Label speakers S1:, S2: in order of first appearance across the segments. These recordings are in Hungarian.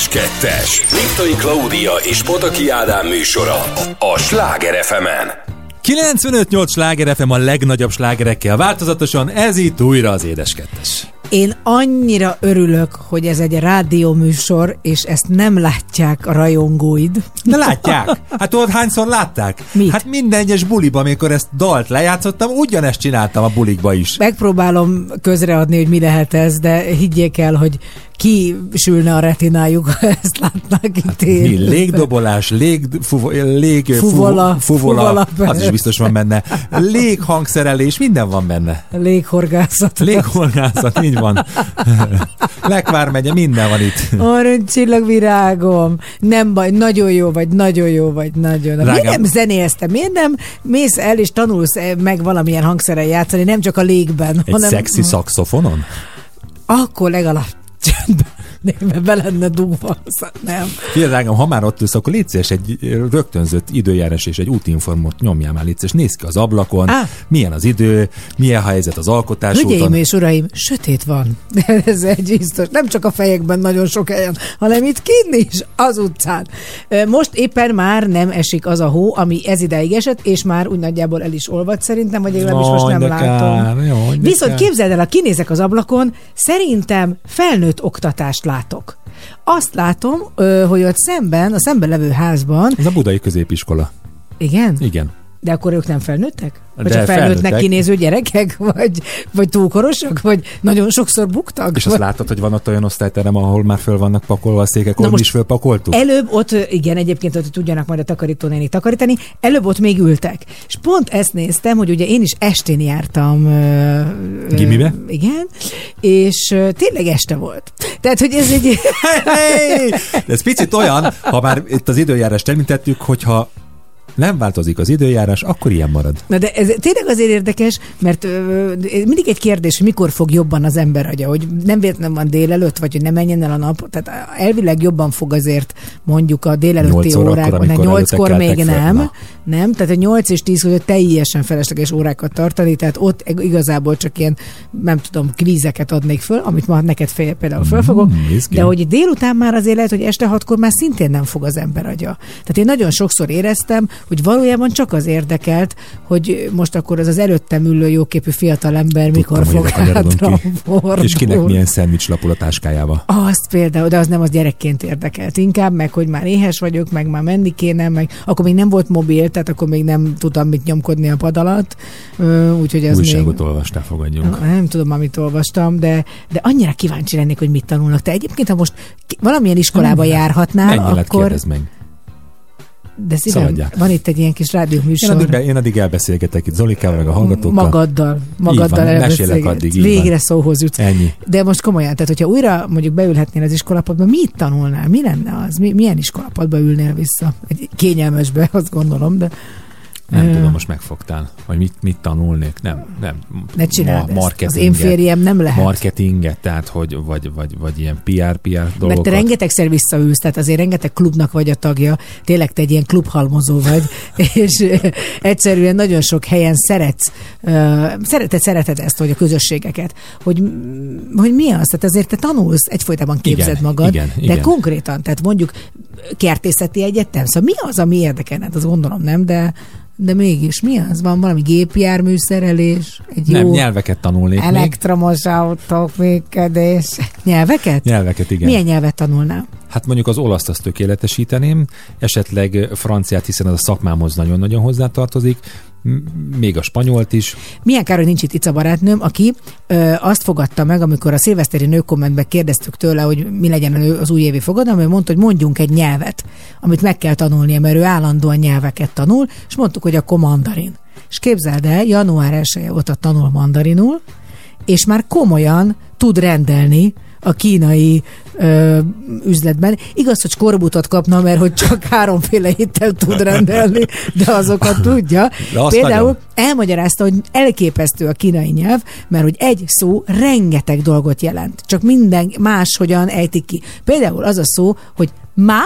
S1: -en. Édes Kettes. Liptai Klaudia és Potaki Ádám műsora a Sláger fm -en.
S2: 95-8 Sláger FM a legnagyobb slágerekkel változatosan, ez itt újra az Édes Kettes.
S3: Én annyira örülök, hogy ez egy rádióműsor, és ezt nem látják a rajongóid.
S2: De látják. Hát ott hányszor látták?
S3: Mit?
S2: Hát minden egyes buliba, amikor ezt dalt lejátszottam, ugyanezt csináltam a bulikba is.
S3: Megpróbálom közreadni, hogy mi lehet ez, de higgyék el, hogy kisülne a retinájuk, ha ezt látnák itt hát,
S2: mi, légdobolás, lég, fuvo, lég
S3: fuvola, fuvola,
S2: fuvola, az is biztos van benne. Léghangszerelés, minden van benne.
S3: Léghorgászat.
S2: Léghorgászat, így van. Lekvár megye, minden van itt.
S3: Aranycsillagvirágom. Nem baj, nagyon jó vagy, nagyon jó vagy, nagyon. Rágám. Miért nem zenéztem? Miért nem mész el és tanulsz meg valamilyen hangszeren játszani, nem csak a légben,
S2: Egy
S3: hanem...
S2: szexi szakszofonon?
S3: Akkor legalább csendben névbe be lenne dugva, nem.
S2: Figyelj, ha már ott ülsz, akkor légy szíves, egy rögtönzött időjárás és egy útinformot nyomjál már, légy szíves, nézd ki az ablakon, ah. milyen az idő, milyen a helyzet az alkotás
S3: Hölgyeim úton. és uraim, sötét van. Ez egy biztos. Nem csak a fejekben nagyon sok helyen, hanem itt kint is, az utcán. Most éppen már nem esik az a hó, ami ez ideig esett, és már úgy nagyjából el is olvad szerintem, vagy legalábbis most nem látom. Kár, jó, Viszont kár. képzeld el, ha kinézek az ablakon, szerintem felnőtt oktatást látok. Azt látom, hogy ott szemben, a szemben levő házban...
S2: Ez a budai középiskola.
S3: Igen?
S2: Igen.
S3: De akkor ők nem felnőttek? Vagy csak felnőttnek kinéző gyerekek? Vagy, vagy túlkorosak? Vagy nagyon sokszor buktak?
S2: És azt látod, hogy van ott olyan osztályterem, ahol már föl vannak pakolva a székek, ahol is fölpakoltuk?
S3: Előbb ott, igen, egyébként ott tudjanak majd a takarítónéni takarítani, előbb ott még ültek. És pont ezt néztem, hogy ugye én is estén jártam.
S2: Gimibe?
S3: Igen, és tényleg este volt. Tehát, hogy ez egy...
S2: hey, ez picit olyan, ha már itt az időjárást említettük, hogyha nem változik az időjárás, akkor ilyen marad.
S3: Na de ez tényleg azért érdekes, mert ö, mindig egy kérdés, hogy mikor fog jobban az ember agya, hogy nem véletlenül van délelőtt, vagy hogy nem menjen el a nap. Tehát elvileg jobban fog azért mondjuk a délelőtti órákban, de nyolckor még nem. Na. Nem, tehát a 8 és 10 között teljesen felesleges órákat tartani, tehát ott igazából csak ilyen, nem tudom, kvízeket adnék föl, amit ma neked fél, például fölfogok, mm, de hogy délután már azért lehet, hogy este hatkor már szintén nem fog az ember agya. Tehát én nagyon sokszor éreztem, hogy valójában csak az érdekelt, hogy most akkor az az előttem ülő jóképű fiatalember mikor fog hátra
S2: És kinek milyen szendvics lapul a táskájába.
S3: Azt például, de az nem az gyerekként érdekelt. Inkább meg, hogy már éhes vagyok, meg már menni kéne, meg akkor még nem volt mobil, tehát akkor még nem tudtam mit nyomkodni a pad alatt. Úgyhogy ez
S2: Újságot még... olvastál, fogadjunk.
S3: Nem tudom, amit olvastam, de, de annyira kíváncsi lennék, hogy mit tanulnak. Te egyébként, ha most valamilyen iskolába nem, járhatnál, akkor... meg. De szívem, van itt egy ilyen kis rádióműsor.
S2: Én addig, be, én addig elbeszélgetek itt Zolikával, meg a hallgatókkal.
S3: Magaddal. Magaddal
S2: elbeszélek addig. Így
S3: Végre van. szóhoz jutsz.
S2: Ennyi.
S3: De most komolyan, tehát hogyha újra mondjuk beülhetnél az iskolapadba, mit tanulnál? Mi lenne az? Mi, milyen iskolapadba ülnél vissza? Egy kényelmesbe, azt gondolom, de...
S2: Nem uh, tudom, most megfogtál, hogy mit, mit tanulnék. Nem, nem.
S3: Ne csináld ma- ezt. Az én férjem nem lehet.
S2: Marketinget, tehát hogy, vagy, vagy, vagy ilyen PR-PR dolgokat. Mert
S3: te rengetegszer visszaülsz, tehát azért rengeteg klubnak vagy a tagja, tényleg te egy ilyen klubhalmozó vagy, és egyszerűen nagyon sok helyen szeretsz, szereted, szereted ezt, hogy a közösségeket, hogy, hogy mi az? Tehát azért te tanulsz, egyfolytában képzed igen, magad,
S2: igen,
S3: de
S2: igen.
S3: konkrétan, tehát mondjuk kertészeti egyetem, szóval mi az, ami érdekelne? Hát az gondolom nem, de de mégis mi az? Van valami gépjárműszerelés?
S2: Egy Nem, jó nyelveket tanulnék
S3: Elektromos még. autók működés. Nyelveket?
S2: Nyelveket, igen.
S3: Milyen nyelvet tanulnál?
S2: Hát mondjuk az olaszt azt tökéletesíteném, esetleg franciát, hiszen az a szakmámhoz nagyon-nagyon hozzátartozik, még a spanyolt is.
S3: Milyen kár, hogy nincs itt Ica barátnőm, aki ö, azt fogadta meg, amikor a szilveszteri nőkommentben kérdeztük tőle, hogy mi legyen az újévi fogadalom, ő mondta, hogy mondjunk egy nyelvet, amit meg kell tanulnia, mert ő állandóan nyelveket tanul, és mondtuk, hogy a mandarin. És képzeld el, január 1 óta tanul mandarinul, és már komolyan tud rendelni a kínai ö, üzletben. Igaz, hogy skorbutot kapna, mert hogy csak háromféle ételt tud rendelni, de azokat tudja. De Például nagyon. elmagyarázta, hogy elképesztő a kínai nyelv, mert hogy egy szó rengeteg dolgot jelent. Csak minden máshogyan ejtik ki. Például az a szó, hogy ma,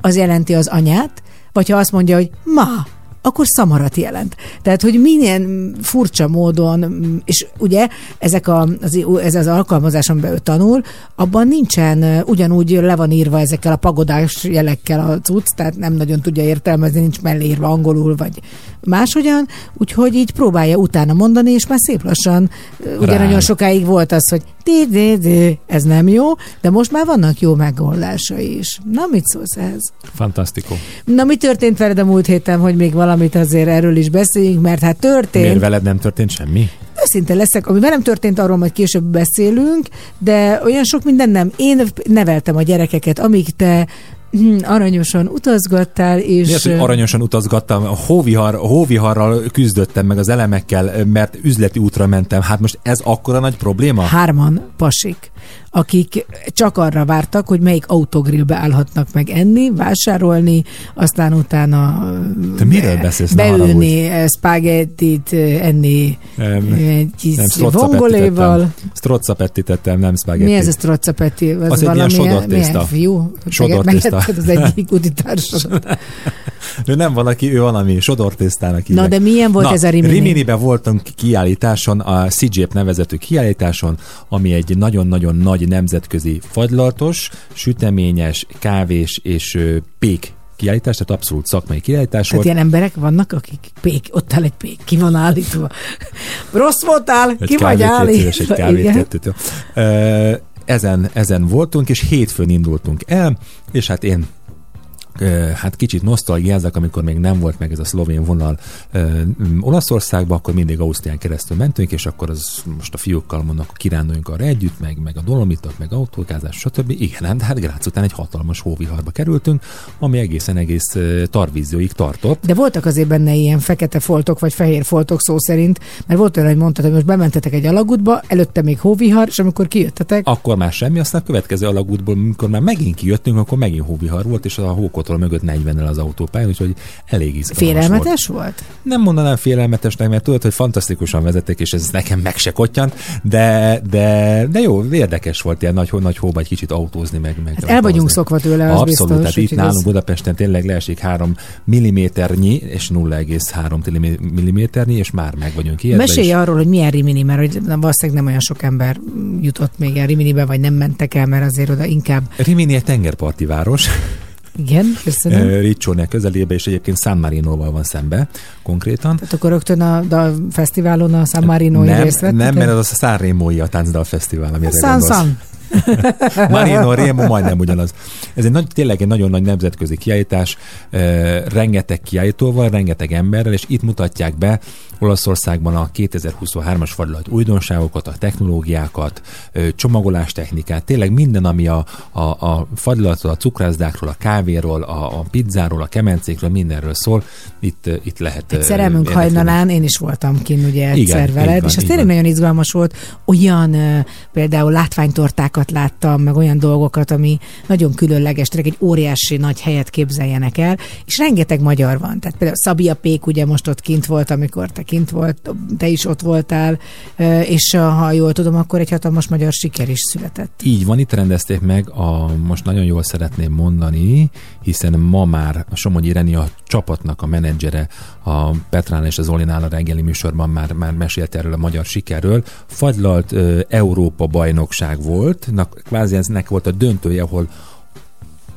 S3: az jelenti az anyát, vagy ha azt mondja, hogy ma, akkor szamarat jelent. Tehát, hogy milyen furcsa módon, és ugye ezek a, az, ez az alkalmazás, amiben ő tanul, abban nincsen, ugyanúgy le van írva ezekkel a pagodás jelekkel a cucc, tehát nem nagyon tudja értelmezni, nincs mellé írva angolul, vagy máshogyan, úgyhogy így próbálja utána mondani, és már szép lassan, ugye nagyon sokáig volt az, hogy di, di, di. ez nem jó, de most már vannak jó megoldása is. Na, mit szólsz ehhez?
S2: Fantasztikus.
S3: Na, mi történt veled a múlt héten, hogy még valamit azért erről is beszéljünk, mert hát történt.
S2: Miért veled nem történt semmi?
S3: Őszinte leszek, ami velem történt, arról majd később beszélünk, de olyan sok minden nem. Én neveltem a gyerekeket, amíg te aranyosan utazgattál, és...
S2: Mi az, hogy aranyosan utazgattam? A hóvihar, a hóviharral küzdöttem meg az elemekkel, mert üzleti útra mentem. Hát most ez akkora nagy probléma?
S3: Hárman pasik akik csak arra vártak, hogy melyik autogrillbe állhatnak meg enni, vásárolni, aztán utána
S2: Te miről beszélsz?
S3: beülni, spagettit enni
S2: Nem,
S3: egy vongoléval.
S2: Strozzapetti tettem, nem spagetti.
S3: Mi ez a strozzapetti?
S2: Az, az egy ilyen sodortészta.
S3: fiú?
S2: Sodortészta.
S3: az egyik útitársad.
S2: ő nem valaki, ő valami sodortésztának
S3: Na, de milyen volt
S2: Na,
S3: ez a Rimini?
S2: Riminiben voltunk kiállításon, a CGP nevezetű kiállításon, ami egy nagyon-nagyon nagy nemzetközi fagylaltos, süteményes, kávés és pék kiállítás, tehát abszolút szakmai kiállítás
S3: Tehát
S2: volt.
S3: ilyen emberek vannak, akik pék, ott áll egy pék, ki van állítva. Rossz voltál,
S2: Egy
S3: ki vagy állítva.
S2: egy kávét, kettőt. Ezen, ezen voltunk, és hétfőn indultunk el, és hát én hát kicsit nosztalgiázak, amikor még nem volt meg ez a szlovén vonal ö, m, Olaszországba, akkor mindig Ausztrián keresztül mentünk, és akkor az most a fiúkkal mondnak, hogy kiránduljunk arra együtt, meg, meg a dolomitok, meg autókázás, stb. Igen, de hát Grác után egy hatalmas hóviharba kerültünk, ami egészen egész tarvízióig tartott.
S3: De voltak azért benne ilyen fekete foltok, vagy fehér foltok szó szerint, mert volt olyan, hogy mondtad, hogy most bementetek egy alagútba, előtte még hóvihar, és amikor kijöttetek,
S2: Akkor már semmi, aztán a következő alagútból, amikor már megint kijöttünk, akkor megint hóvihar volt, és a hókotról mögött 40-nel az autópályán, úgyhogy elég izgalmas volt.
S3: félelmetes volt?
S2: Nem mondanám félelmetesnek, mert tudod, hogy fantasztikusan vezették, és ez nekem meg se kottyant, de, de, de jó, érdekes volt ilyen nagy, nagy hóba egy kicsit autózni, meg, meg
S3: Hát el vagyunk szokva tőle, az
S2: Abszolút,
S3: biztos.
S2: tehát itt nálunk
S3: ez-
S2: Budapesten tényleg leesik 3 milliméternyi, és 0,3 milliméternyi, és már meg vagyunk ijedve.
S3: Mesélj
S2: és-
S3: arról, hogy milyen Rimini, mert hogy valószínűleg nem olyan sok ember jutott még el Riminibe, vagy nem mentek el, mert azért oda inkább.
S2: Rimini egy tengerparti város,
S3: Igen, köszönöm.
S2: Riccione közelébe, és egyébként San Marinoval van szembe konkrétan.
S3: Tehát akkor rögtön a Dal Fesztiválon a San Marino
S2: nem,
S3: részt vettetek?
S2: nem, mert az a Sanremo-i a Táncdal Fesztivál, amire
S3: San. San.
S2: Marino Remo majdnem ugyanaz. Ez egy nagy, tényleg egy nagyon nagy nemzetközi kiállítás, eh, rengeteg kiállítóval, rengeteg emberrel, és itt mutatják be Olaszországban a 2023-as fordulati újdonságokat, a technológiákat, eh, csomagolás technikát, tényleg minden, ami a, a, a fadilatról, a cukrászdákról, a kávéról, a, a pizzáról, a kemencékről, mindenről szól. Itt, eh, itt lehet...
S3: Egy szerelmünk hajnalán én is voltam kint ugye egyszer
S2: Igen,
S3: veled,
S2: van,
S3: és az tényleg nagyon izgalmas volt. Olyan például látványtortákat láttam, meg olyan dolgokat, ami nagyon különleges, tényleg egy óriási nagy helyet képzeljenek el, és rengeteg magyar van. Tehát például Szabia Pék ugye most ott kint volt, amikor te kint volt, te is ott voltál, és ha jól tudom, akkor egy hatalmas magyar siker is született.
S2: Így van, itt rendezték meg, a, most nagyon jól szeretném mondani, hiszen ma már a Somogyi Reni a csapatnak a menedzsere, a Petrán és az Olinál a reggeli műsorban már, már mesélt erről a magyar sikerről. Fagylalt ö, Európa bajnokság volt, na, kvázi eznek volt a döntője, ahol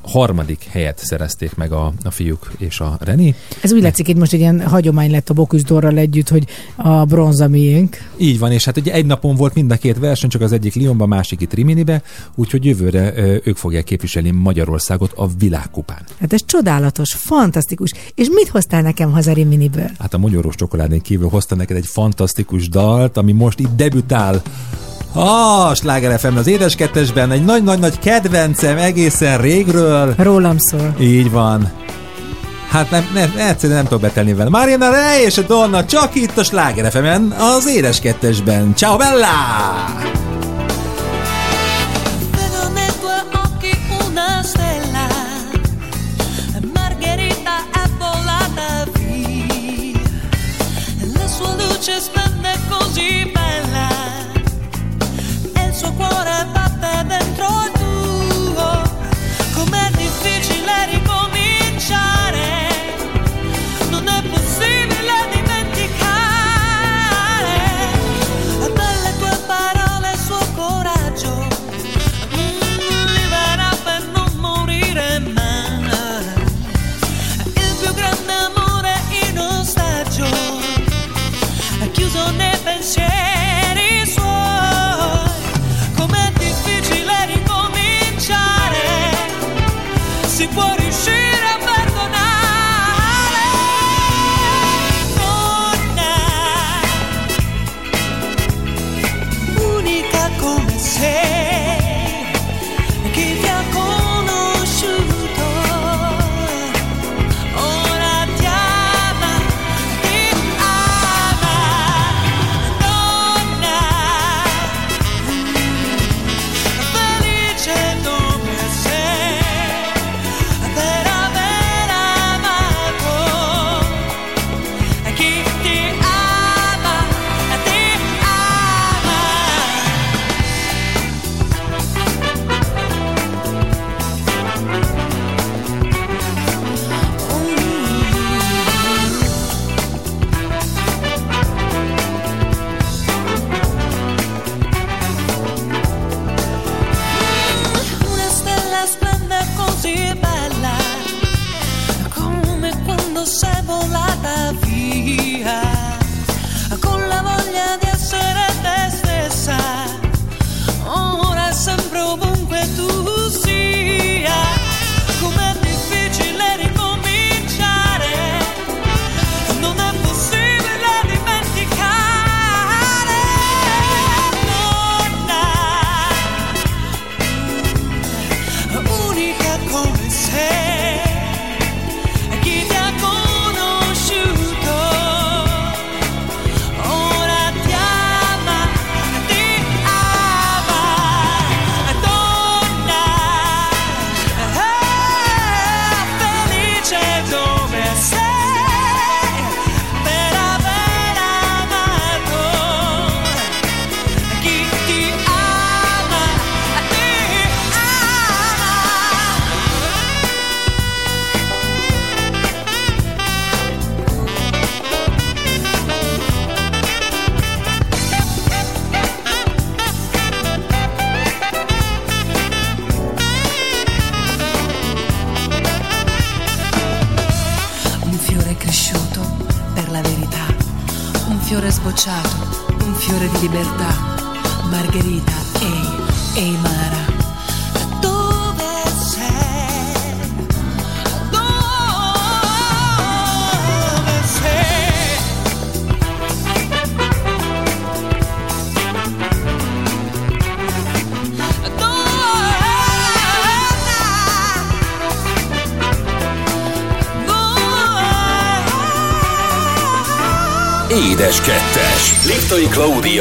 S2: harmadik helyet szerezték meg a, a fiúk és a Reni.
S3: Ez úgy látszik, hogy most egy ilyen hagyomány lett a Boküzdorral együtt, hogy a bronz a miénk.
S2: Így van, és hát ugye egy napon volt mind a két verseny, csak az egyik Lyonban, másik itt Riminibe, úgyhogy jövőre ők fogják képviselni Magyarországot a világkupán.
S3: Hát ez csodálatos, fantasztikus. És mit hoztál nekem haza Riminiből?
S2: Hát a magyarós csokoládén kívül hozta neked egy fantasztikus dalt, ami most itt debütál. A Sláger fm az édes kettesben egy nagy-nagy-nagy kedvencem egészen régről.
S3: Rólam szól.
S2: Így van. Hát nem, nem, egyszerűen nem tudok betelni vele. Mariana Rey és a Donna csak itt a Sláger fm az édes kettesben. Ciao Bella!
S4: Vedo nei tuoi cuore batte dentro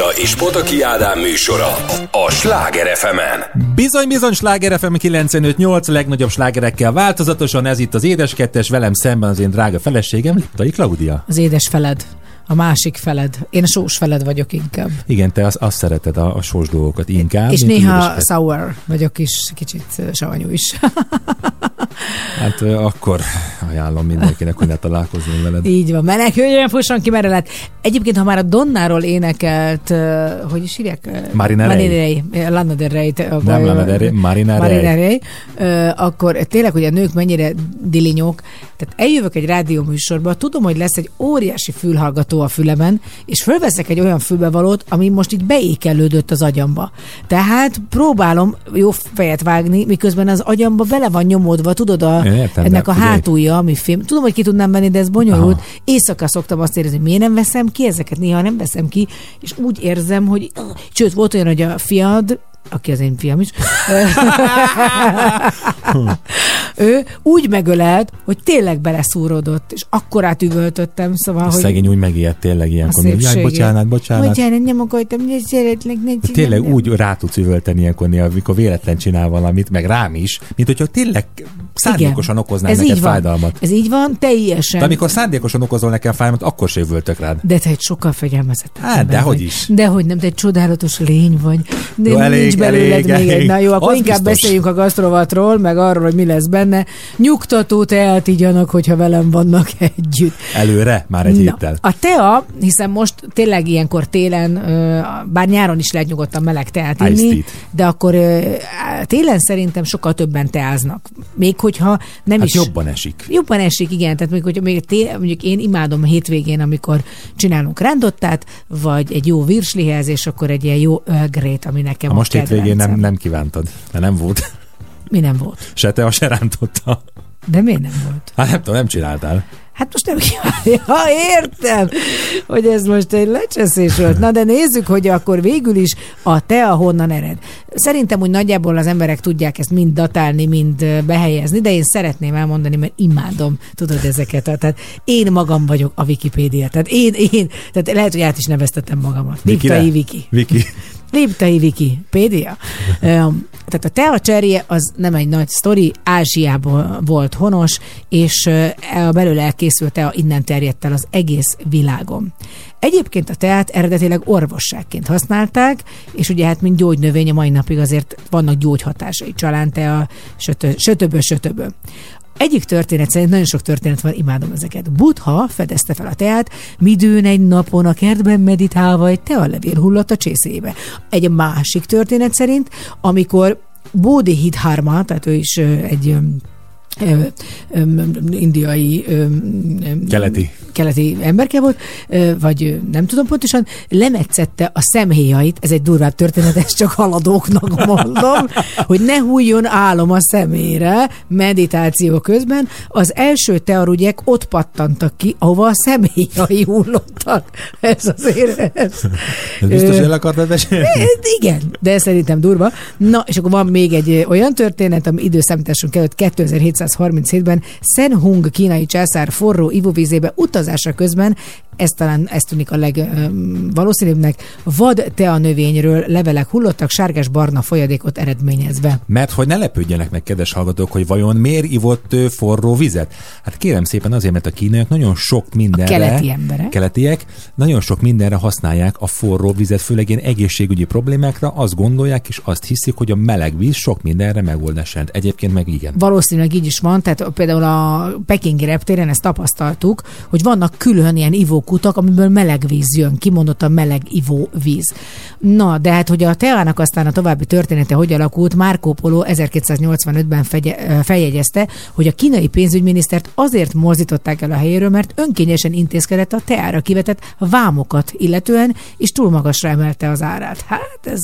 S5: Klaudia és Pataki Ádám műsora a Sláger fm
S2: Bizony, bizony, Sláger FM 95.8 legnagyobb slágerekkel változatosan, ez itt az Édes Kettes, velem szemben az én drága feleségem, Liptai Klaudia.
S3: Az édes feled. A másik feled. Én a sós feled vagyok inkább.
S2: Igen, te azt, azt szereted a, a sós dolgokat inkább.
S3: és néha sour vagyok is, kicsit savanyú is.
S2: Hát akkor ajánlom mindenkinek, hogy ne találkozzon veled.
S3: Így van, meneküljön, fusson ki merre lett. Egyébként, ha már a Donnáról énekelt, hogy is hívják?
S2: Marina Rey.
S3: Rey. Lana Del Rey.
S2: Nem Lana Del Rey, Marina.
S3: Marina akkor tényleg, hogy a nők mennyire dilinyók. Tehát eljövök egy rádióműsorba, tudom, hogy lesz egy óriási fülhallgató a fülemen, és fölveszek egy olyan fülbevalót, ami most így beékelődött az agyamba. Tehát próbálom jó fejet vágni, miközben az agyamba bele van nyomódva, tudod, a,
S2: értem,
S3: ennek
S2: de
S3: a hátulja, ami film. Tudom, hogy ki tudnám venni, de ez bonyolult.
S2: Aha.
S3: Éjszaka szoktam azt érezni, hogy miért nem veszem ki ezeket, néha nem veszem ki, és úgy érzem, hogy sőt, volt olyan, hogy a fiad, aki az én fiam is, ő úgy megölelt, hogy tényleg beleszúrodott, és akkorát üvöltöttem, szóval, hogy
S2: Szegény úgy megijedt tényleg ilyenkor.
S3: a
S2: Jaj, bocsánat, bocsánat.
S3: Bocsánat, nem akartam, ne szeretlek, ne
S2: Tényleg
S3: nem.
S2: úgy rá tudsz üvölteni ilyenkor amikor véletlen csinál valamit, meg rám is, mint hogyha tényleg szándékosan okoznál
S3: Ez
S2: neked
S3: így van.
S2: fájdalmat.
S3: Ez így van, teljesen.
S2: De amikor szándékosan okozol nekem fájdalmat, akkor se üvöltök rád.
S3: De te egy sokkal fegyelmezettebb
S2: Hát, dehogy
S3: vagy.
S2: is.
S3: Dehogy nem, te egy csodálatos lény vagy. De
S2: Jó,
S3: nincs
S2: elég,
S3: belőled
S2: elég,
S3: még egy.
S2: elég.
S3: Na jó, akkor
S2: Az
S3: inkább
S2: biztos.
S3: beszéljünk a gasztrovatról, meg arról, hogy mi lesz benne. Nyugtató teát igyanak, hogyha velem vannak együtt.
S2: Előre, már egy
S3: Na,
S2: héttel.
S3: a tea, hiszen most tényleg ilyenkor télen, bár nyáron is lehet nyugodtan meleg teát inni, de akkor télen szerintem sokkal többen teáznak. Még hogyha nem
S2: Hát
S3: is...
S2: jobban esik.
S3: Jobban esik, igen. Tehát mondjuk, hogy még té, mondjuk én imádom a hétvégén, amikor csinálunk rándottát, vagy egy jó virslihez, és akkor egy ilyen jó Grey-t, ami nekem a
S2: most hétvégén nem, nem kívántad, mert nem volt.
S3: Mi nem volt?
S2: Se te, se rántotta.
S3: De miért nem volt?
S2: Hát nem tudom, nem csináltál.
S3: Hát most nem kívánja. Ha értem, hogy ez most egy lecseszés volt. Na de nézzük, hogy akkor végül is a tea honnan ered. Szerintem úgy nagyjából az emberek tudják ezt mind datálni, mind behelyezni, de én szeretném elmondani, mert imádom, tudod ezeket. Tehát én magam vagyok a Wikipédia. Tehát én, én, tehát lehet, hogy át is neveztetem magamat. Viki.
S2: Viki.
S3: Liptai Wikipédia. Tehát a tea cserje az nem egy nagy sztori, Ázsiából volt honos, és belőle elkészült tea innen terjedt el az egész világon. Egyébként a teát eredetileg orvosságként használták, és ugye hát mint gyógynövény a mai napig azért vannak gyógyhatásai, csalántea, sötö, sötöbö, sötöbö. Egyik történet szerint nagyon sok történet van, imádom ezeket. Buddha fedezte fel a teát, midőn egy napon a kertben meditálva egy tealevél hullott a csészébe. Egy másik történet szerint, amikor Bodhidharma, tehát ő is egy ö, ö, ö, indiai ö,
S2: Keleti.
S3: keleti emberke volt, vagy nem tudom pontosan, lemetszette a szemhéjait, ez egy durvább történet, ezt csak haladóknak mondom, hogy ne hújjon álom a szemére meditáció közben. Az első tearugyek ott pattantak ki, ahova a szemhéjai hullottak. Ez azért... Ez,
S2: Ez biztos,
S3: Ö,
S2: el akartad mesélni?
S3: Igen, de szerintem durva. Na, és akkor van még egy olyan történet, ami időszámításunk előtt 2737-ben Senhung kínai császár forró ivóvízébe utazása közben, ez talán ez tűnik a legvalószínűbbnek, vad tea növényről levelek hullottak sárgás-barna folyadékot eredményezve.
S2: Mert hogy ne lepődjenek meg, kedves hallgatók, hogy vajon miért ivott forró vizet? Hát kérem szépen azért, mert a kínaiak nagyon sok mindenre...
S3: keleti emberek.
S2: Keletiek nagyon sok mindenre használják a forró vizet, főleg ilyen egészségügyi problémákra, azt gondolják és azt hiszik, hogy a meleg víz sok mindenre megoldás jelent. Egyébként meg igen.
S3: Valószínűleg így is van, tehát például a pekingi reptéren ezt tapasztaltuk, hogy vannak külön ilyen ivókutak, amiből meleg víz jön, kimondottan meleg ivóvíz. Na, de hát, hogy a teának aztán a további története hogy alakult, Marco Polo 1285-ben fegye, feljegyezte, hogy a kínai pénzügyminisztert azért mozdították el a helyéről, mert önkényesen intézkedett a teára kivetett vámokat illetően, és túl magasra emelte az árát. Hát ez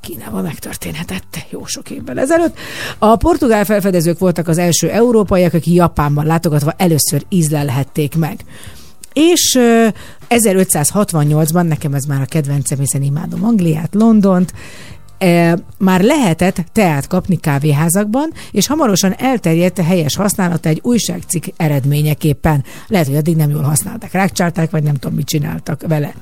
S3: Kínában megtörténhetett jó sok évvel ezelőtt. A portugál felfedezők voltak az első európaiak, akik Japánban látogatva először ízlelhették meg. És ö, 1568-ban, nekem ez már a kedvencem, hiszen imádom Angliát, Londont, e, már lehetett teát kapni kávéházakban, és hamarosan elterjedt a helyes használata egy újságcikk eredményeképpen. Lehet, hogy addig nem jól használták, rákcsálták, vagy nem tudom, mit csináltak vele.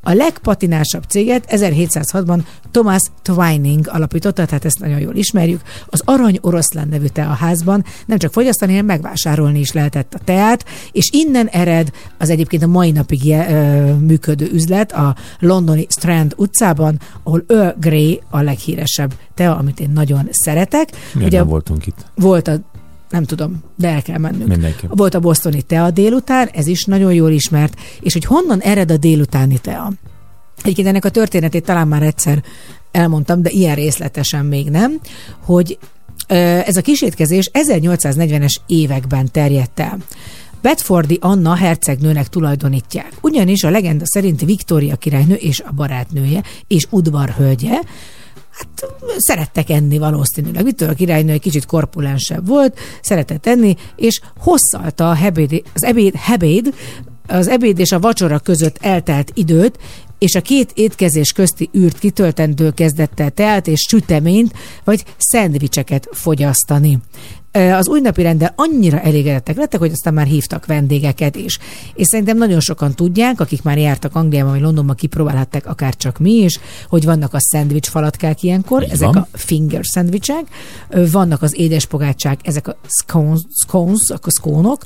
S3: A legpatinásabb céget 1706-ban Thomas Twining alapította, tehát ezt nagyon jól ismerjük. Az Arany Oroszlán nevű teaházban nem csak fogyasztani, hanem megvásárolni is lehetett a teát, és innen ered az egyébként a mai napig je, ö, működő üzlet a londoni Strand utcában, ahol Earl Grey a leghíresebb tea, amit én nagyon szeretek.
S2: Miért nem voltunk itt?
S3: volt a nem tudom, de el kell mennünk.
S2: Mindenképp.
S3: Volt a bosztoni tea délután, ez is nagyon jól ismert, és hogy honnan ered a délutáni tea. Egyébként ennek a történetét talán már egyszer elmondtam, de ilyen részletesen még nem, hogy ez a kísértkezés 1840-es években terjedt el. Bedfordi Anna hercegnőnek tulajdonítják. Ugyanis a legenda szerint Viktória királynő és a barátnője és udvarhölgye Hát szerettek enni valószínűleg. Mitől a királynő egy kicsit korpulensebb volt, szeretett enni, és hosszalta a hebéd, az ebéd, hebéd, az ebéd és a vacsora között eltelt időt, és a két étkezés közti űrt kitöltendő kezdett el teát és süteményt, vagy szendvicseket fogyasztani. Az új napi rendel annyira elégedettek lettek, hogy aztán már hívtak vendégeket is. És szerintem nagyon sokan tudják, akik már jártak Angliában vagy Londonban, kipróbálhatták akár csak mi is, hogy vannak a szendvics falatkák ilyenkor,
S2: Így
S3: ezek
S2: van.
S3: a finger szendvicsek, vannak az édes pogácsák, ezek a scones, scones a szkónok,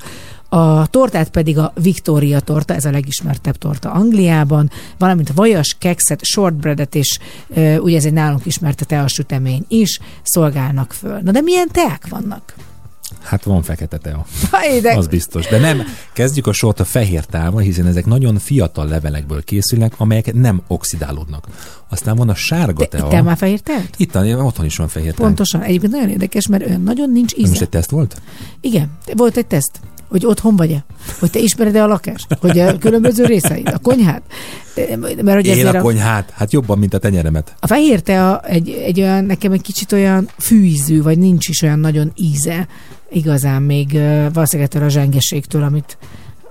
S3: a tortát pedig a Victoria torta, ez a legismertebb torta Angliában, valamint vajas kekszet, shortbreadet és ö, ugye ez egy nálunk ismert teasütemény is szolgálnak föl. Na de milyen teák vannak?
S2: Hát van fekete tea.
S3: De
S2: Az biztos. De nem, kezdjük a sort a fehér tával, hiszen ezek nagyon fiatal levelekből készülnek, amelyek nem oxidálódnak. Aztán van a sárga
S3: te
S2: tea.
S3: ittel már fehér teát?
S2: Itt otthon is van fehér tea.
S3: Pontosan. Egyébként nagyon érdekes, mert olyan nagyon nincs íze.
S2: egy teszt volt?
S3: Igen, volt egy teszt. Hogy otthon vagy-e? Hogy te ismered-e a lakást? Hogy a különböző részeit? A konyhát? Mert hogy
S2: Én a konyhát, hát jobban, mint a tenyeremet.
S3: a fehér tea egy, egy olyan, nekem egy kicsit olyan fűízű, vagy nincs is olyan nagyon íze igazán még valószínűleg a zsengeségtől, amit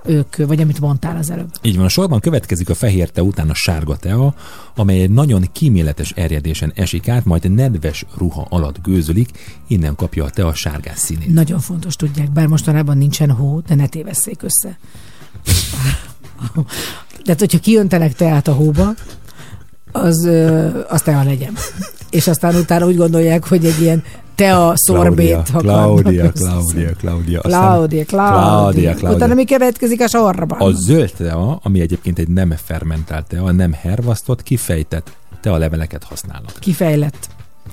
S3: ők, vagy amit mondtál az előbb.
S2: Így van, a sorban következik a fehér tea után a sárga tea, amely egy nagyon kíméletes erjedésen esik át, majd nedves ruha alatt gőzölik, innen kapja a tea sárgás színét.
S3: Nagyon fontos, tudják, bár mostanában nincsen hó, de ne tévesszék össze. De hát, hogyha kiöntenek teát a hóba, az, ö, az tea legyen. És aztán utána úgy gondolják, hogy egy ilyen tea szorbét
S2: Claudia. Claudia, Claudia. Aztán
S3: Claudia, Claudia.
S2: Claudia, Claudia.
S3: Utána mi következik a sorban?
S2: A zöld tea, ami egyébként egy nem fermentált tea, nem hervasztott, kifejtett tea leveleket használnak.
S3: Kifejlett.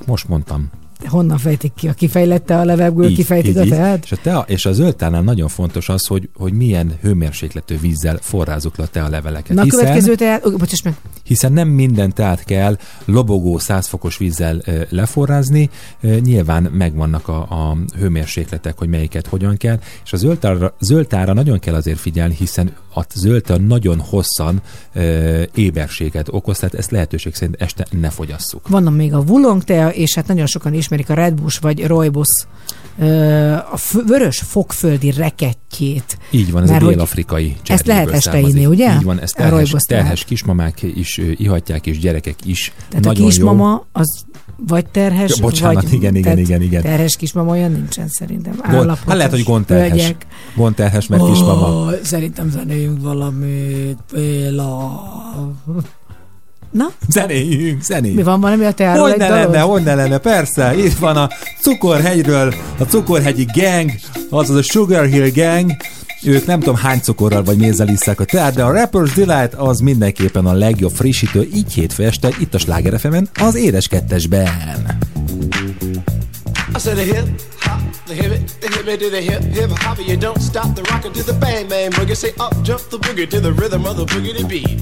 S2: Most mondtam.
S3: Honnan fejtik ki? A kifejlette a levegőből, kifejtik a teát?
S2: És a, tea, és a zöld teánál nagyon fontos az, hogy, hogy milyen hőmérsékletű vízzel forrázzuk le a tea leveleket.
S3: Na a következő teát, ó, bocsáss meg,
S2: hiszen nem minden teát kell lobogó 100 fokos vízzel leforrázni, nyilván megvannak a, a hőmérsékletek, hogy melyiket hogyan kell, és a zöld teára, zöld teára nagyon kell azért figyelni, hiszen a zöld tea nagyon hosszan éberséget okoz, tehát ezt lehetőség szerint este ne fogyasszuk.
S3: Van még a Wulong tea, és hát nagyon sokan ismerik a Red Bush vagy Rooibos ö, a vörös fogföldi rekettjét.
S2: Így van, ez
S3: Mert
S2: a dél-afrikai
S3: ezt lehet este inni, ugye?
S2: Így van, ez
S3: A
S2: terhes, terhes kismamák is ihatják, és gyerekek is.
S3: Tehát
S2: Nagyon
S3: a kismama az vagy terhes,
S2: Ja, bocsánat,
S3: vagy
S2: igen, igen, igen, igen.
S3: terhes kismama olyan nincsen szerintem.
S2: jó. Gond, hát lehet, hogy gondterhes.
S3: hölgyek.
S2: Gondterhes, mert kismama.
S3: Ó, Szerintem zenéljünk valamit, Béla. Na,
S2: Zenéljünk,
S3: mi
S2: zenéljünk.
S3: van valami a teáról
S2: Hogy
S3: egy
S2: ne
S3: dalod?
S2: lenne, hogy ne lenne, persze. Itt van a Cukorhegyről, a Cukorhegyi Gang, azaz a Sugar Hill Gang. Ők nem tudom hány cukorral vagy mézzel isszák a teát, de a Rapper's Delight az mindenképpen a legjobb frissítő, így hétfő este, itt a Sláger FM-en, az Édes Kettesben.
S1: I said the hip hop, the hip it, the hip it to the hip hip hop. You don't stop the rockin' to the bang bang boogie. Say up jump the boogie to the rhythm of the boogie to beat.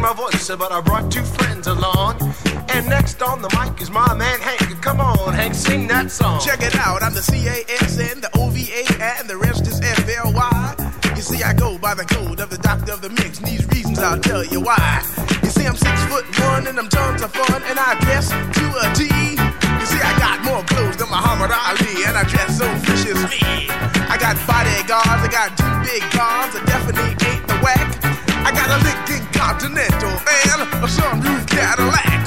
S1: my voice, but I brought two friends along. And next on the mic is my man Hank. Come on, Hank, sing that song.
S6: Check it out, I'm the C-A-S-N, the O-V-A, and the rest is F-L-Y. You see, I go by the code of the doctor of the mix, and these reasons I'll tell you why. You see, I'm six foot one, and I'm tons of fun, and I dress to a T. You see, I got more clothes than Muhammad Ali, and I dress so viciously. I got bodyguards, I got two big cars, I definitely ain't the whack. I got a Lincoln Continental and a sunroof Cadillac.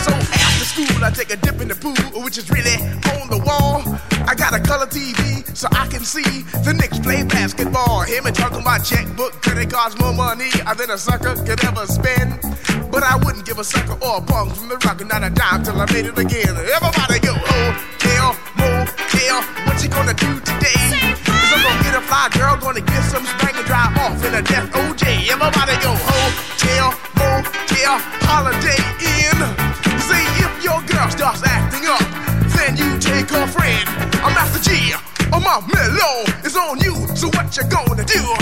S6: So after school, I take a dip in the pool, which is really on the wall. I got a color TV so I can see the Knicks play basketball. Hear me talking about checkbook, credit cards, more money than a sucker could ever spend. But I wouldn't give a sucker or a bum from the rock, not a dime till I made it again. Everybody go, oh, hotel, motel, what you gonna do today? Is I'm gonna get a fly girl, gonna get some spank and drive off in a death OJ. Everybody go, hotel, motel, holiday inn. See if your girl starts acting up, then you take her friend. I'm Master G. Oh my mellow is on you, so what you gonna do?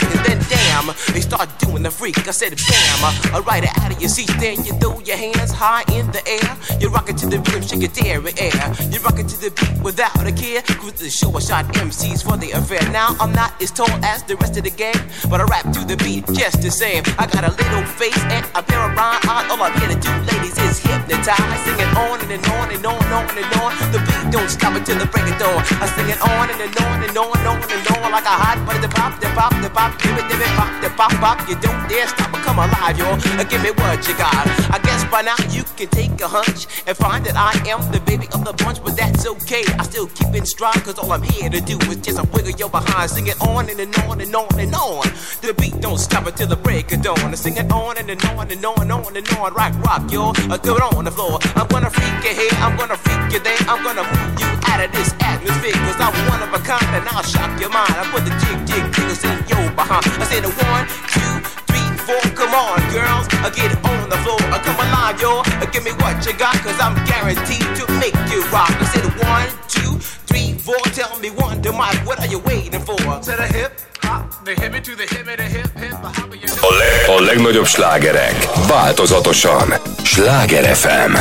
S1: singing. Then damn, you start doing the freak. I said bam, uh, right out of your seat. Then you throw your hands high in the air. You rock it to the rhythm, shake your dairy air. You rock it to the beat without a care. Cruise the show, I shot MCs for the affair. Now I'm not as tall as the rest of the gang, but I rap to the beat just the same. I got a little face and a pair of rhyme eyes. All I'm here to do, ladies, is hypnotize. Singing on and, and on and on and on and on. The beat don't stop until the break of dawn. I sing it on and, and on and on and on and on like a hot butter. The pop, the pop, the pop, give it, give it, pop, the pop. bop. You don't dare stop or come alive, yo. Uh, give me what you got. I guess by now you can take a hunch and find that I am the baby of the bunch, but that's okay. I still keep in stride, cause all I'm here to do is just a wiggle your behind. Sing it on and, and on and on and on. The beat don't stop until the break of dawn. Sing it on and, and on and on and on and on. Rock, rock. Uh, do it on the floor. I'm gonna freak you here, I'm gonna freak you there. I'm gonna move you out of this atmosphere, cause I'm one of a kind and I'll shock your mind. I put the jig, jig, jiggles in your behind. I said the one, two, three, four. Come on, girls, uh, get on the floor. Uh, come alive, yo. Uh, give me what you got, cause I'm guaranteed to make you rock. I said one, two, three, four. Tell me one, to Mike, what are you waiting for? To the hip, hop, the hip to the hip, the hip, hip, the hop, you
S5: A, le- a legnagyobb slágerek változatosan. Sláger FM.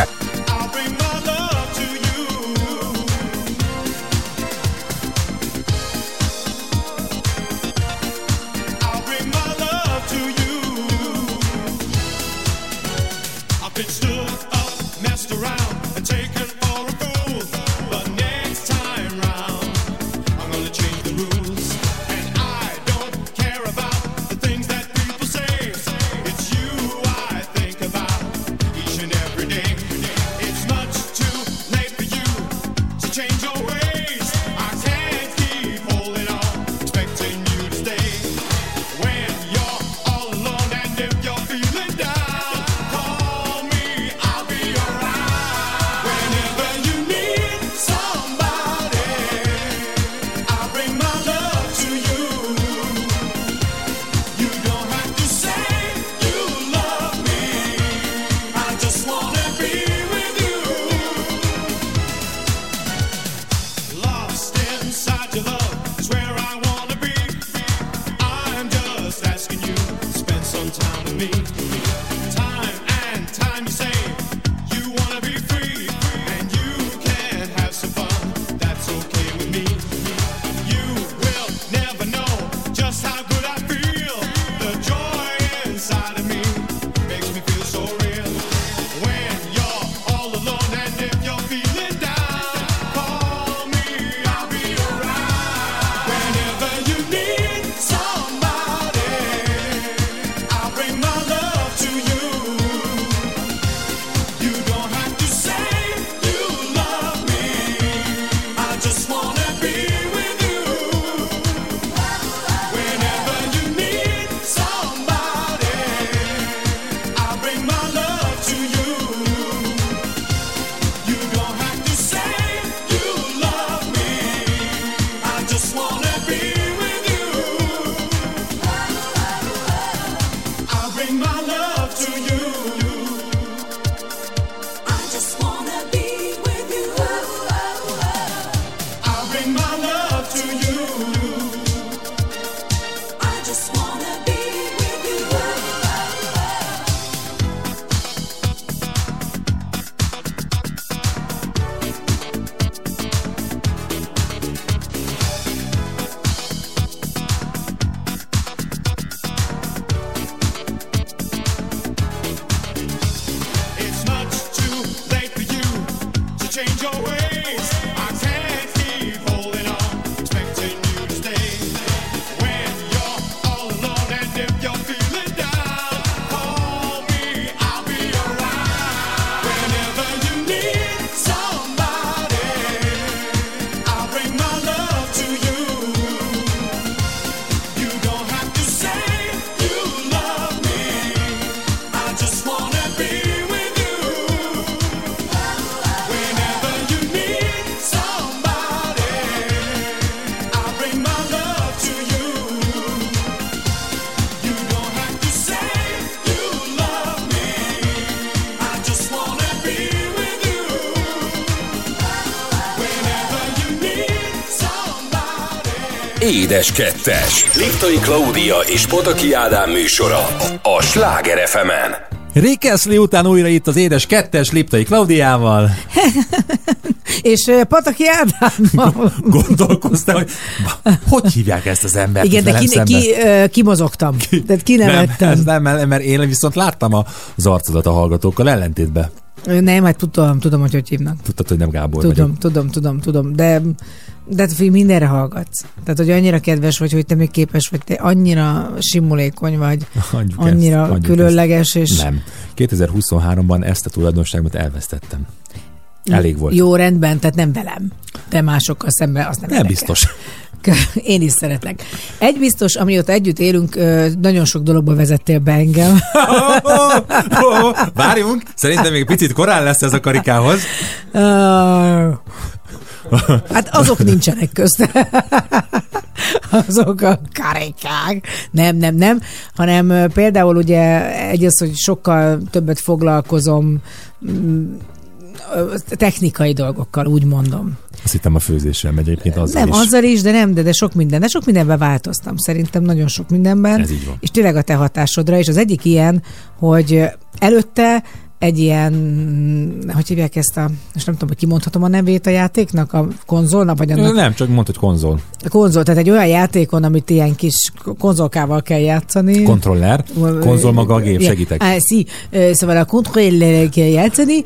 S5: Édes kettes. Liptai Klaudia és Pataki Ádám műsora a Sláger FM-en.
S2: Rick Astley után újra itt az édes kettes Liptai Klaudiával.
S3: És Pataki Ádámmal.
S2: Gondolkoztam, hogy hogy hívják ezt az embert?
S3: Igen, de ki,
S2: szemben?
S3: ki, kimozogtam. Tehát
S2: nem,
S3: kinevettem.
S2: ez nem, mert én viszont láttam az arcodat a hallgatókkal ellentétben.
S3: Nem, hát tudom, tudom, hogy hogy hívnak.
S2: Tudtad, hogy nem Gábor
S3: Tudom,
S2: vagyok.
S3: tudom, tudom, tudom, de de mindenre hallgatsz. Tehát, hogy annyira kedves vagy, hogy te még képes vagy, te annyira simulékony vagy,
S2: Adjuk
S3: annyira
S2: ezt,
S3: különleges, és
S2: Ezt. Nem. 2023-ban ezt a tulajdonságot elvesztettem. Elég volt.
S3: jó rendben, tehát nem velem, de másokkal szemben azt nem
S2: Nem
S3: érdekel.
S2: biztos.
S3: Én is szeretlek. Egy biztos, amióta együtt élünk, nagyon sok dologba vezettél be engem.
S2: Várjunk, szerintem még picit korán lesz ez a karikához.
S3: Hát azok nincsenek közte. Azok a karikák. Nem, nem, nem. Hanem például ugye egy az, hogy sokkal többet foglalkozom mm, technikai dolgokkal, úgy mondom.
S2: Azt hittem a főzéssel megy egyébként azzal
S3: nem,
S2: is.
S3: azzal is, de nem, de, de sok minden. De sok mindenben változtam. Szerintem nagyon sok mindenben.
S2: Ez így van.
S3: És tényleg a te hatásodra. És az egyik ilyen, hogy előtte egy ilyen, hogy hívják ezt a, és nem tudom, hogy kimondhatom a nevét a játéknak, a konzolnak, vagy annak
S2: Nem, csak mondta, hogy konzol.
S3: a konzol, tehát egy olyan játékon, amit ilyen kis konzolkával kell játszani.
S2: Kontroller. Konzol maga a gép, segítek.
S3: Ah, sí. Szóval a kontroller kell játszani.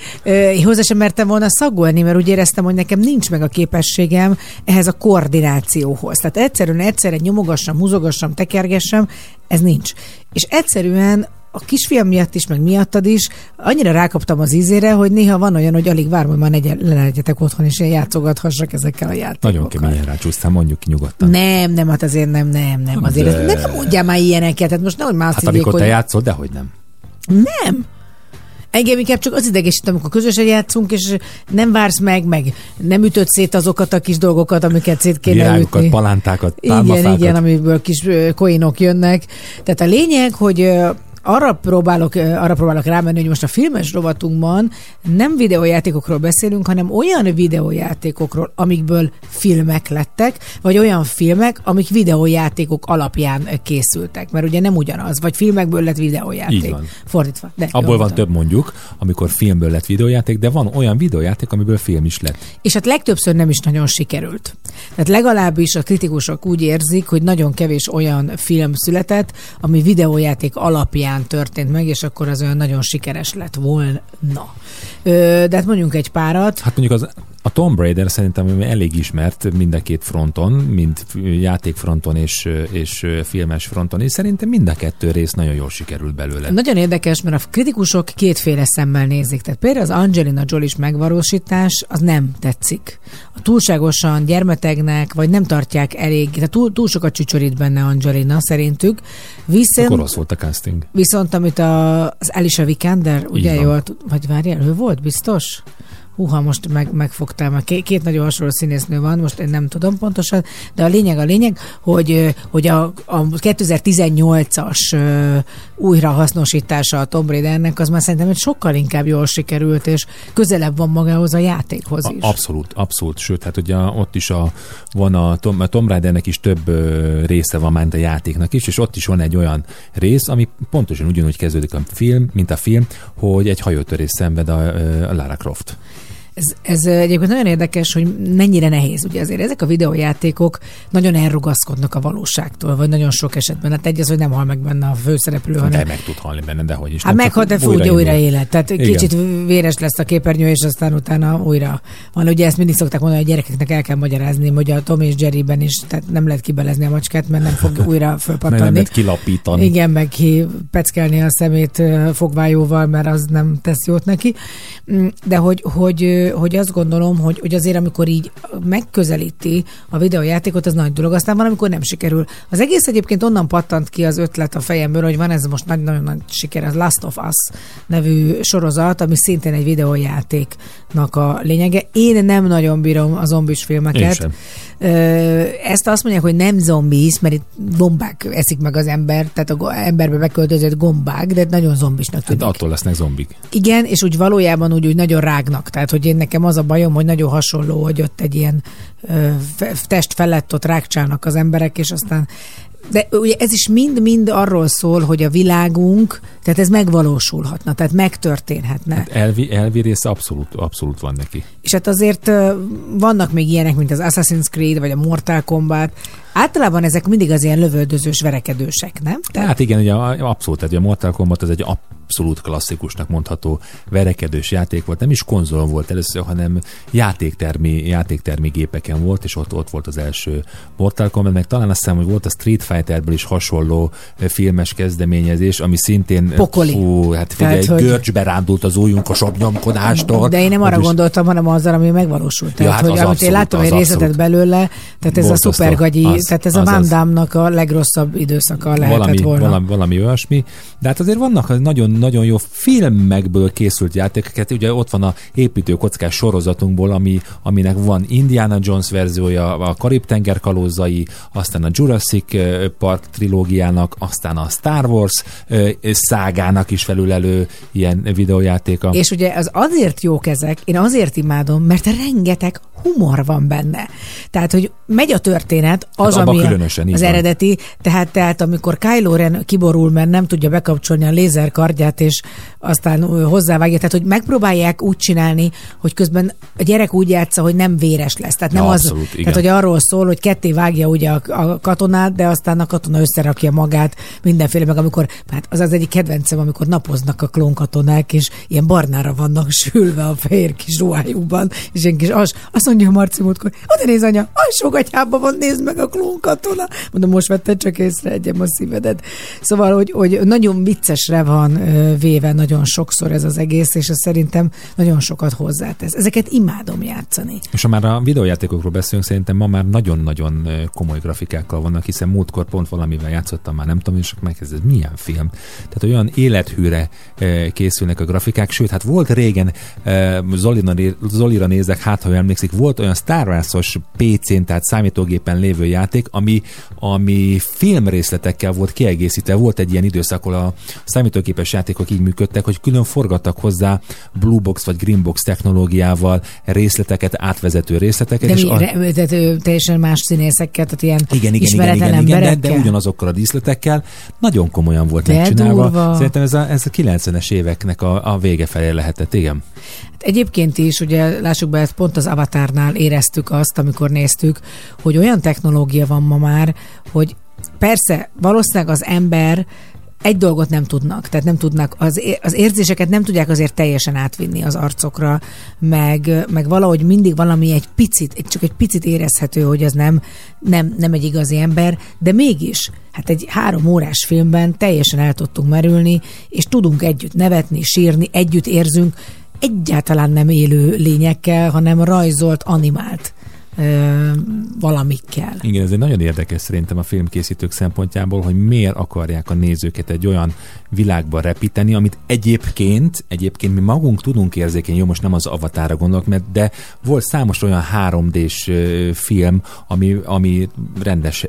S3: Hozzá sem mertem volna szagolni, mert úgy éreztem, hogy nekem nincs meg a képességem ehhez a koordinációhoz. Tehát egyszerűen egyszerre nyomogassam, húzogassam, tekergessem, ez nincs. És egyszerűen a kisfiam miatt is, meg miattad is, annyira rákaptam az ízére, hogy néha van olyan, hogy alig várom, hogy már ne le legyetek otthon, és én játszogathassak ezekkel a játékokkal.
S2: Nagyon keményen rácsúsztál, mondjuk ki nyugodtan.
S3: Nem, nem, hát azért nem, nem, nem. Azért
S2: De-
S3: de... nem mondjál már ilyeneket, hát most nehogy már azt
S2: Hát
S3: hívják,
S2: amikor te
S3: hogy...
S2: játszol, dehogy nem.
S3: Nem. Engem inkább csak az idegesít, amikor közösen játszunk, és nem vársz meg, meg nem ütöd szét azokat a kis dolgokat, amiket szét kéne
S2: Virágokat,
S3: ütni.
S2: palántákat,
S3: Igen,
S2: pálmafákat.
S3: igen, amiből kis koinok jönnek. Tehát a lényeg, hogy arra próbálok, arra próbálok rámenni, hogy most a filmes rovatunkban nem videójátékokról beszélünk, hanem olyan videójátékokról, amikből filmek lettek, vagy olyan filmek, amik videójátékok alapján készültek. Mert ugye nem ugyanaz, vagy filmekből lett videójáték.
S2: Így van.
S3: Fordítva. De,
S2: Abból van több mondjuk, amikor filmből lett videójáték, de van olyan videójáték, amiből film is lett.
S3: És hát legtöbbször nem is nagyon sikerült. Tehát legalábbis a kritikusok úgy érzik, hogy nagyon kevés olyan film született, ami videójáték alapján történt meg, és akkor az olyan nagyon sikeres lett volna. Ö, de hát mondjunk egy párat.
S2: Hát mondjuk az, a Tomb Raider szerintem elég ismert mind a két fronton, mind játékfronton és, és filmes fronton, és szerintem mind a kettő rész nagyon jól sikerült belőle.
S3: Nagyon érdekes, mert a kritikusok kétféle szemmel nézik. Tehát például az Angelina Jolie-s megvalósítás az nem tetszik. A túlságosan gyermetegnek, vagy nem tartják elég, tehát túl, túl sokat csücsörít benne Angelina szerintük. Viszont,
S2: Akkor rossz volt a casting.
S3: Viszont amit a, az Alicia Vikander, ugye jól, vagy várjál, ő volt biztos? Húha, most meg, megfogtál, mert két, két nagyon hasonló színésznő van, most én nem tudom pontosan, de a lényeg a lényeg, hogy, hogy a, a 2018-as ö, újrahasznosítása a Tomb Raidernek, az már szerintem egy sokkal inkább jól sikerült, és közelebb van magához a játékhoz
S2: A,
S3: is.
S2: abszolút, abszolút. Sőt, hát ugye ott is a, van a, Tom, a Tomb Raidernek is több része van, mint a játéknak is, és ott is van egy olyan rész, ami pontosan ugyanúgy kezdődik a film, mint a film, hogy egy hajótörés szenved a, a Lara Croft.
S3: Ez, ez egyébként nagyon érdekes, hogy mennyire nehéz. Ugye azért ezek a videójátékok nagyon elrugaszkodnak a valóságtól, vagy nagyon sok esetben. Hát egy az, hogy nem hal meg benne a főszereplő,
S2: De
S3: hanem
S2: meg tud halni benne, de hogy is.
S3: Hát meghalt, de újra
S2: indul.
S3: élet. Tehát
S2: Igen.
S3: kicsit véres lesz a képernyő, és aztán utána újra van. Ugye ezt mindig szokták mondani, hogy a gyerekeknek el kell magyarázni, hogy a Tom és Jerryben is, tehát nem lehet kibelezni a macskát, mert nem fog újra
S2: Mert nem
S3: fölpattanni.
S2: lehet kilapítani.
S3: Igen, meg ki peckelni a szemét fogvájóval, mert az nem tesz jót neki. Mm, De hogy, hogy, ö, hogy azt gondolom, hogy, hogy azért amikor így megközelíti a videójátékot, az nagy dolog. Aztán van, amikor nem sikerül. Az egész egyébként onnan pattant ki az ötlet a fejemből, hogy van ez most nagy, nagyon nagy siker, az Last of Us nevű sorozat, ami szintén egy videójátéknak a lényege. Én nem nagyon bírom a zombis filmeket. Ezt azt mondják, hogy nem zombis, mert itt gombák eszik meg az ember, tehát a emberbe beköltözött gombák, de nagyon zombisnak
S2: Hát
S3: tűnik.
S2: attól lesznek zombik.
S3: Igen, és úgy valójában úgy, úgy nagyon rágnak. Tehát, hogy én nekem az a bajom, hogy nagyon hasonló, hogy ott egy ilyen ö, test felett ott rákcsálnak az emberek, és aztán de ugye ez is mind-mind arról szól, hogy a világunk, tehát ez megvalósulhatna, tehát megtörténhetne.
S2: Hát elvi, elvi része abszolút, abszolút van neki.
S3: És hát azért vannak még ilyenek, mint az Assassin's Creed, vagy a Mortal Kombat. Általában ezek mindig az ilyen lövöldözős, verekedősek, nem?
S2: Tehát igen, ugye abszolút, tehát a Mortal Kombat az egy abszolút klasszikusnak mondható verekedős játék volt. Nem is konzol volt először, hanem játéktermi, játéktermi gépeken volt, és ott, ott volt az első Mortal Kombat, meg talán azt hiszem, hogy volt a Street Fighterből is hasonló ö, filmes kezdeményezés, ami szintén
S3: Pokoli.
S2: Fú, hát figyelj,
S3: Tehát, hogy-
S2: görcsbe rándult az ujjunk a sapnyomkodástól.
S3: De én nem arra gondoltam, hanem azzal, ami megvalósult. Tehát,
S2: hát
S3: hogy amit én
S2: abszolút,
S3: láttam
S2: az
S3: egy részletet
S2: abszolút.
S3: belőle, tehát ez a
S2: Borzasztó.
S3: szupergagyi,
S2: Az-
S3: tehát ez a
S2: az-
S3: Van
S2: az.
S3: Damme-nak a legrosszabb időszaka lehetett
S2: valami,
S3: volna.
S2: valami, valami olyasmi. De hát azért vannak nagyon-nagyon jó filmekből készült játékokat. Ugye ott van a építőkockás sorozatunkból, ami, aminek van Indiana Jones verziója, a Karib-tenger kalózai, aztán a Jurassic Park trilógiának, aztán a Star Wars szágának is felülelő ilyen videójátéka.
S3: És ugye az azért jók ezek, én azért imádom, mert rengeteg humor van benne. Tehát, hogy megy a történet, az,
S2: Hát
S3: ami az
S2: van.
S3: eredeti, tehát, tehát amikor Kylo Ren kiborul, mert nem tudja bekapcsolni a lézerkardját, és aztán hozzávágja, tehát, hogy megpróbálják úgy csinálni, hogy közben a gyerek úgy játsza, hogy nem véres lesz. Tehát nem
S2: Ja,
S3: az,
S2: abszolút, igen.
S3: tehát, hogy arról szól, hogy ketté vágja ugye a, a katonát, de aztán a katona összerakja magát mindenféle, meg amikor, hát az az egyik kedvencem, amikor napoznak a klónkatonák, és ilyen barnára vannak sülve a fehér kis ruhájukban, és egy kis as, azt mondja Marci múltkor, oda néz anya, alsógatyában van, nézd meg a klónkatona. Mondom, most vetted csak észre, egyem a szívedet. Szóval, hogy, hogy nagyon viccesre van véve nagyon sokszor ez az egész, és ez szerintem nagyon sokat hozzátesz. Ezeket imádom játszani.
S2: És ha már a videójátékokról beszélünk, szerintem ma már nagyon-nagyon komoly grafikákkal vannak, hiszen múltkor pont valamivel játszottam, már nem tudom, és megkezdett, ez milyen film. Tehát olyan élethűre készülnek a grafikák, sőt, hát volt régen, Zolina, Zolira nézek, hát ha emlékszik, volt olyan Star Wars-os PC-n, tehát számítógépen lévő játék, ami, ami filmrészletekkel volt kiegészítve. Volt egy ilyen időszak, ahol a számítógépes játékok így működtek, hogy külön forgattak hozzá Blue Box vagy Green Box technológiával részleteket, átvezető részleteket.
S3: De
S2: és
S3: mi,
S2: a-
S3: re, ö, teljesen más színészekkel, tehát ilyen
S2: igen, igen, igen, igen, igen de, de ugyanazokkal a díszletekkel nagyon komolyan volt
S3: De
S2: megcsinálva.
S3: durva.
S2: Szerintem ez a, ez a 90-es éveknek a, a vége felé lehetett, igen.
S3: Hát Egyébként is, ugye lássuk be, pont az Avatarnál éreztük azt, amikor néztük, hogy olyan technológia van ma már, hogy persze valószínűleg az ember egy dolgot nem tudnak, tehát nem tudnak, az, az érzéseket nem tudják azért teljesen átvinni az arcokra, meg, meg valahogy mindig valami egy picit, csak egy picit érezhető, hogy az nem, nem, nem egy igazi ember, de mégis, hát egy három órás filmben teljesen el tudtunk merülni, és tudunk együtt nevetni, sírni, együtt érzünk, egyáltalán nem élő lényekkel, hanem rajzolt, animált ö, valamikkel.
S2: Igen, ez egy nagyon érdekes szerintem a filmkészítők szempontjából, hogy miért akarják a nézőket egy olyan világba repíteni, amit egyébként, egyébként mi magunk tudunk érzékeny, jó, most nem az avatára gondolok, mert de volt számos olyan 3D-s ö, film, ami, ami rendes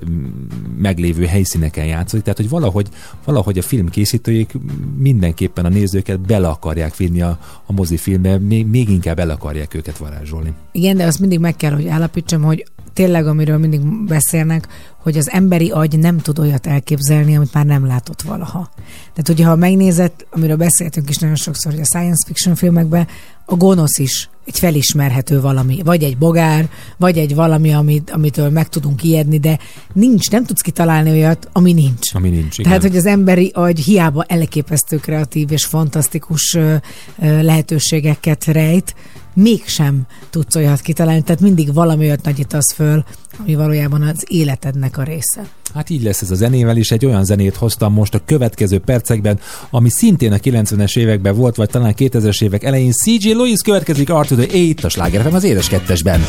S2: meglévő helyszíneken játszik, tehát hogy valahogy, valahogy a filmkészítőik mindenképpen a nézőket bele akarják vinni a, a mozifilmbe, még, még inkább el akarják őket varázsolni.
S3: Igen, de azt mindig meg kell, hogy állapítsam, hogy tényleg, amiről mindig beszélnek, hogy az emberi agy nem tud olyat elképzelni, amit már nem látott valaha. Tehát, hogyha ha megnézed, amiről beszéltünk is nagyon sokszor, hogy a science fiction filmekben a gonosz is egy felismerhető valami, vagy egy bogár, vagy egy valami, amit, amitől meg tudunk ijedni, de nincs, nem tudsz kitalálni olyat, ami nincs.
S2: Ami nincs, igen.
S3: Tehát, hogy az emberi agy hiába elképesztő kreatív és fantasztikus lehetőségeket rejt, mégsem tudsz olyat kitalálni, tehát mindig valami olyat nagyítasz föl, ami valójában az életednek a része.
S2: Hát így lesz ez a zenével is. Egy olyan zenét hoztam most a következő percekben, ami szintén a 90-es években volt, vagy talán 2000-es évek elején. CJ Lewis következik Art to the Eight, a Sláger FM az édes kettesben.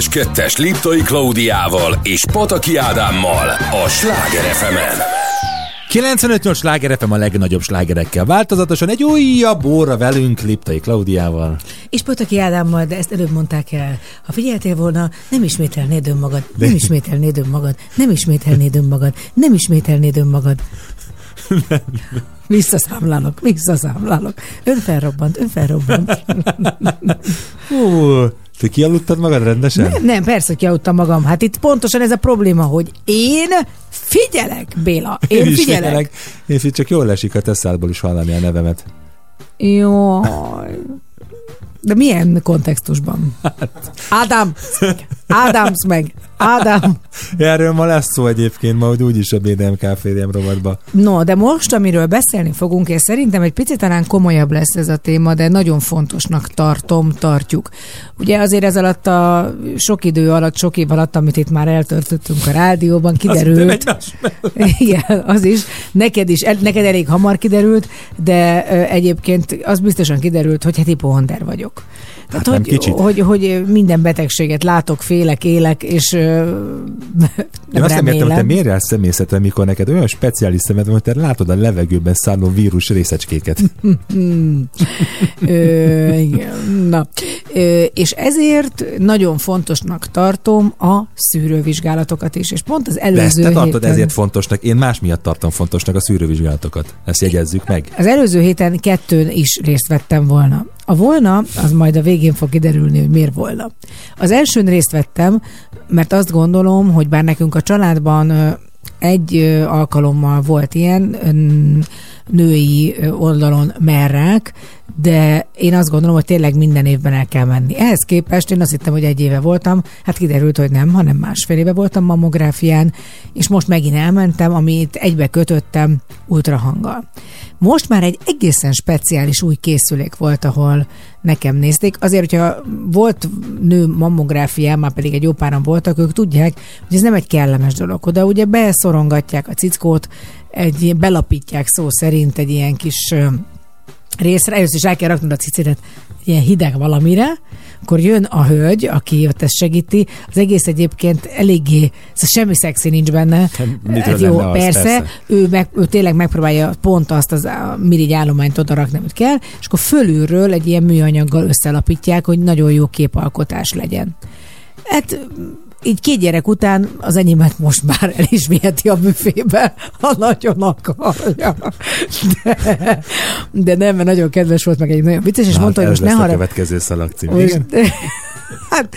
S5: Édes Kettes Liptai Klaudiával és Pataki Ádámmal a Sláger fm
S2: 95-8 sláger FM a legnagyobb slágerekkel. Változatosan egy újabb óra velünk Liptai Klaudiával.
S3: És Potaki Ádámmal, de ezt előbb mondták el. Ha figyeltél volna, nem ismételnéd önmagad, nem ismételnéd önmagad, nem ismételnéd önmagad, nem ismételnéd önmagad. Visszaszámlálok, visszaszámlálok. Ön felrobbant, ön felrobbant.
S2: Hú, te kialudtad magad rendesen?
S3: Nem, nem, persze, kialudtam magam. Hát itt pontosan ez a probléma, hogy én figyelek, Béla. Én,
S2: is
S3: figyelek.
S2: figyelek. Én fi- csak jól esik a tesszádból is hallani a nevemet.
S3: Jaj. De milyen kontextusban?
S2: Hát.
S3: Ádám! Ádámsz meg! Ádám!
S2: Erről ma lesz szó egyébként, ma hogy úgyis a BDM KFDM rovatba.
S3: No, de most, amiről beszélni fogunk, és szerintem egy picit talán komolyabb lesz ez a téma, de nagyon fontosnak tartom, tartjuk. Ugye azért ez alatt a sok idő alatt, sok év alatt, amit itt már eltörtöttünk a rádióban, kiderült. Igen, az is. Neked is, neked elég hamar kiderült, de egyébként az biztosan kiderült, hogy hát hipohonder vagyok. Tehát,
S2: nem
S3: hogy,
S2: kicsit.
S3: hogy, hogy minden betegséget látok, félek, élek, és ö, nem
S2: Én azt nem értem, hogy te miért jársz személyzetre, mikor neked olyan speciális szemed van, hogy te látod a levegőben szálló vírus részecskéket.
S3: Ö, na. Ö, és ezért nagyon fontosnak tartom a szűrővizsgálatokat is. És pont az
S2: De
S3: előző
S2: ezt te tartod
S3: héten...
S2: ezért fontosnak. Én más miatt tartom fontosnak a szűrővizsgálatokat. Ezt jegyezzük meg.
S3: Az előző héten kettőn is részt vettem volna. A volna, az majd a végén fog kiderülni, hogy miért volna. Az elsőn részt vettem, mert azt gondolom, hogy bár nekünk a családban egy alkalommal volt ilyen női oldalon merrák, de én azt gondolom, hogy tényleg minden évben el kell menni. Ehhez képest én azt hittem, hogy egy éve voltam, hát kiderült, hogy nem, hanem másfél éve voltam mammográfián, és most megint elmentem, amit egybe kötöttem ultrahanggal. Most már egy egészen speciális új készülék volt, ahol nekem nézték. Azért, hogyha volt nő mammográfián, már pedig egy jó páran voltak, ők tudják, hogy ez nem egy kellemes dolog. Oda ugye beszorongatják a cickót, egy, belapítják szó szerint egy ilyen kis részre, először is el kell raknod a cicidet ilyen hideg valamire, akkor jön a hölgy, aki ott ezt segíti, az egész egyébként eléggé, szóval semmi szexi nincs benne. Hát jó,
S2: lenne az,
S3: persze,
S2: persze.
S3: Ő, meg, ő tényleg megpróbálja pont azt az a mirigy állományt oda rakni, amit kell, és akkor fölülről egy ilyen műanyaggal összelapítják, hogy nagyon jó képalkotás legyen. Hát így két gyerek után az enyémet most már el is viheti a büfébe, ha nagyon akarja. De, de nem, mert nagyon kedves volt, meg egy nagyon vicces, és
S2: Na,
S3: mondta, hogy most ne
S2: lesz a következő szalagcím.
S3: most, hát,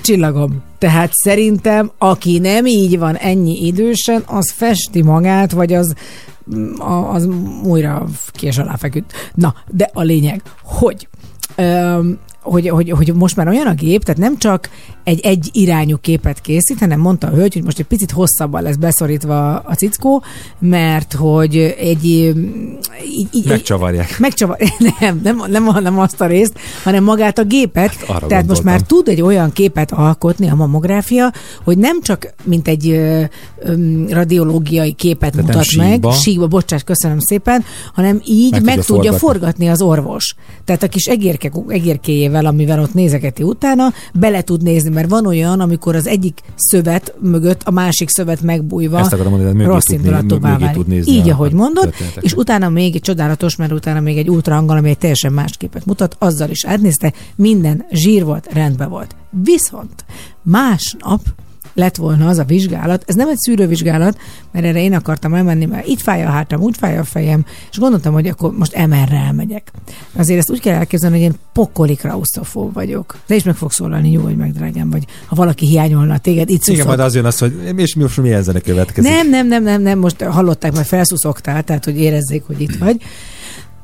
S3: csillagom. Tehát szerintem, aki nem így van ennyi idősen, az festi magát, vagy az az újra ki és alá feküdt. Na, de a lényeg, hogy hogy, hogy, hogy most már olyan a gép, tehát nem csak egy egy irányú képet készít, hanem mondta a hölgy, hogy most egy picit hosszabban lesz beszorítva a cickó, mert hogy egy így, így,
S2: Megcsavarják.
S3: Megcsavar... Nem, nem, nem, nem azt a részt, hanem magát a gépet.
S2: Hát
S3: Tehát most
S2: gondoltam.
S3: már tud egy olyan képet alkotni a mammográfia, hogy nem csak mint egy ö, ö, radiológiai képet
S2: Tehát
S3: mutat
S2: síkba.
S3: meg, síkba, bocsánat, köszönöm szépen, hanem így
S2: Meg
S3: meg,
S2: tudja
S3: tudja
S2: forgatni.
S3: forgatni az orvos. Tehát a kis egérke, egérkéjével, amivel ott nézegeti utána, bele tud nézni, mert van olyan, amikor az egyik szövet mögött a másik szövet megbújva
S2: Ezt akarom mondani, mögé
S3: rossz
S2: mögé
S3: válik.
S2: nézni
S3: Így, ahogy mondod, és utána még egy csodálatos, mert utána még egy ultrahanggal, ami egy teljesen más képet mutat, azzal is átnézte, minden zsír volt, rendben volt. Viszont másnap lett volna az a vizsgálat, ez nem egy szűrővizsgálat, mert erre én akartam elmenni, mert itt fáj a hátam, úgy fáj a fejem, és gondoltam, hogy akkor most MR-re elmegyek. Azért ezt úgy kell elképzelni, hogy én pokoli klausztrofób vagyok. De is meg fog szólalni, nyugodj meg, drágám, vagy ha valaki hiányolna téged, itt
S2: Igen, majd az jön az, hogy és mi most milyen zene következik.
S3: Nem, nem, nem, nem, nem, most hallották, mert felszuszogtál, tehát hogy érezzék, hogy itt vagy.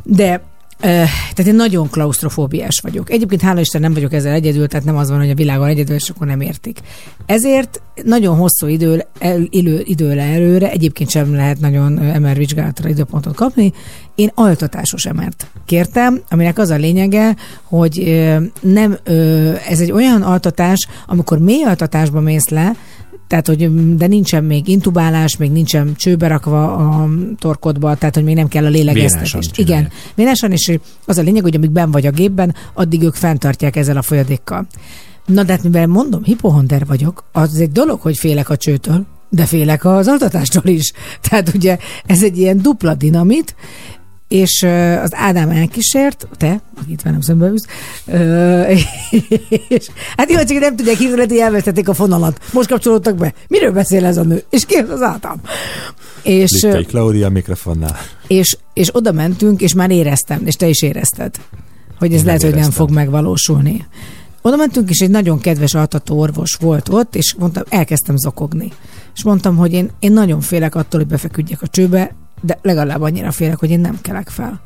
S3: De tehát én nagyon klaustrofóbiás vagyok. Egyébként hála Isten nem vagyok ezzel egyedül, tehát nem az van, hogy a világon egyedül, és akkor nem értik. Ezért nagyon hosszú idő, el, idő, időre előre, egyébként sem lehet nagyon MR vizsgálatra időpontot kapni. Én altatásos emert kértem, aminek az a lényege, hogy nem, ez egy olyan altatás, amikor mély altatásba mész le, tehát, hogy de nincsen még intubálás, még nincsen csőbe rakva a torkodba, tehát, hogy még nem kell a lélegeztetés. Igen, vénásan, és az a lényeg, hogy amíg ben vagy a gépben, addig ők fenntartják ezzel a folyadékkal. Na, de hát mivel mondom, hipohonder vagyok, az egy dolog, hogy félek a csőtől, de félek az altatástól is. Tehát ugye ez egy ilyen dupla dinamit, és az Ádám elkísért, te, akit velem szembe ülsz, és, hát jó, csak nem tudják hívni, hogy elvesztették a fonalat. Most kapcsolódtak be. Miről beszél ez a nő? És ki az Ádám? És, ö,
S2: Liptai Claudia a mikrofonnál.
S3: és, és oda mentünk, és már éreztem, és te is érezted, hogy ez
S2: Én
S3: lehet, hogy nem fog megvalósulni. Oda mentünk, és egy nagyon kedves altató orvos volt ott, és mondtam, elkezdtem zokogni. És mondtam, hogy én, én nagyon félek attól, hogy befeküdjek a csőbe, de legalább annyira félek, hogy én nem kelek fel.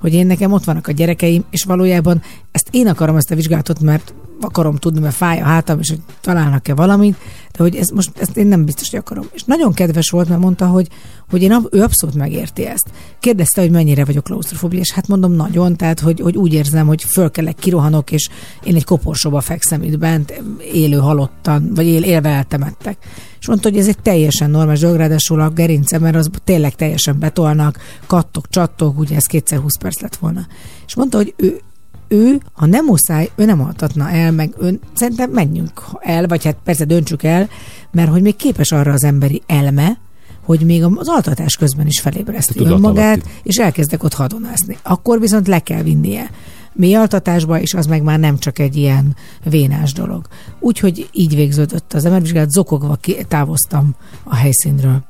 S3: Hogy én nekem ott vannak a gyerekeim, és valójában ezt én akarom ezt a vizsgálatot, mert akarom tudni, mert fáj a hátam, és hogy találnak-e valamit, de hogy ez most ezt én nem biztos, hogy akarom. És nagyon kedves volt, mert mondta, hogy, hogy én, ő abszolút megérti ezt. Kérdezte, hogy mennyire vagyok klaustrofóbia, és hát mondom nagyon, tehát hogy, hogy úgy érzem, hogy fölkelek, kirohanok, és én egy koporsóba fekszem itt bent, élő halottan, vagy él, élve eltemettek. És mondta, hogy ez egy teljesen normális dolog, ráadásul a gerince, mert az tényleg teljesen betolnak, kattok, csattog, ugye ez kétszer 20 perc lett volna. És mondta, hogy ő, ő, ha nem muszáj, ő nem altatna el, meg ön, szerintem menjünk el, vagy hát persze döntsük el, mert hogy még képes arra az emberi elme, hogy még az altatás közben is felébreszti önmagát, és elkezdek ott hadonászni. Akkor viszont le kell vinnie mély altatásba, és az meg már nem csak egy ilyen vénás dolog. Úgyhogy így végződött az emelvizsgálat, zokogva távoztam a helyszínről.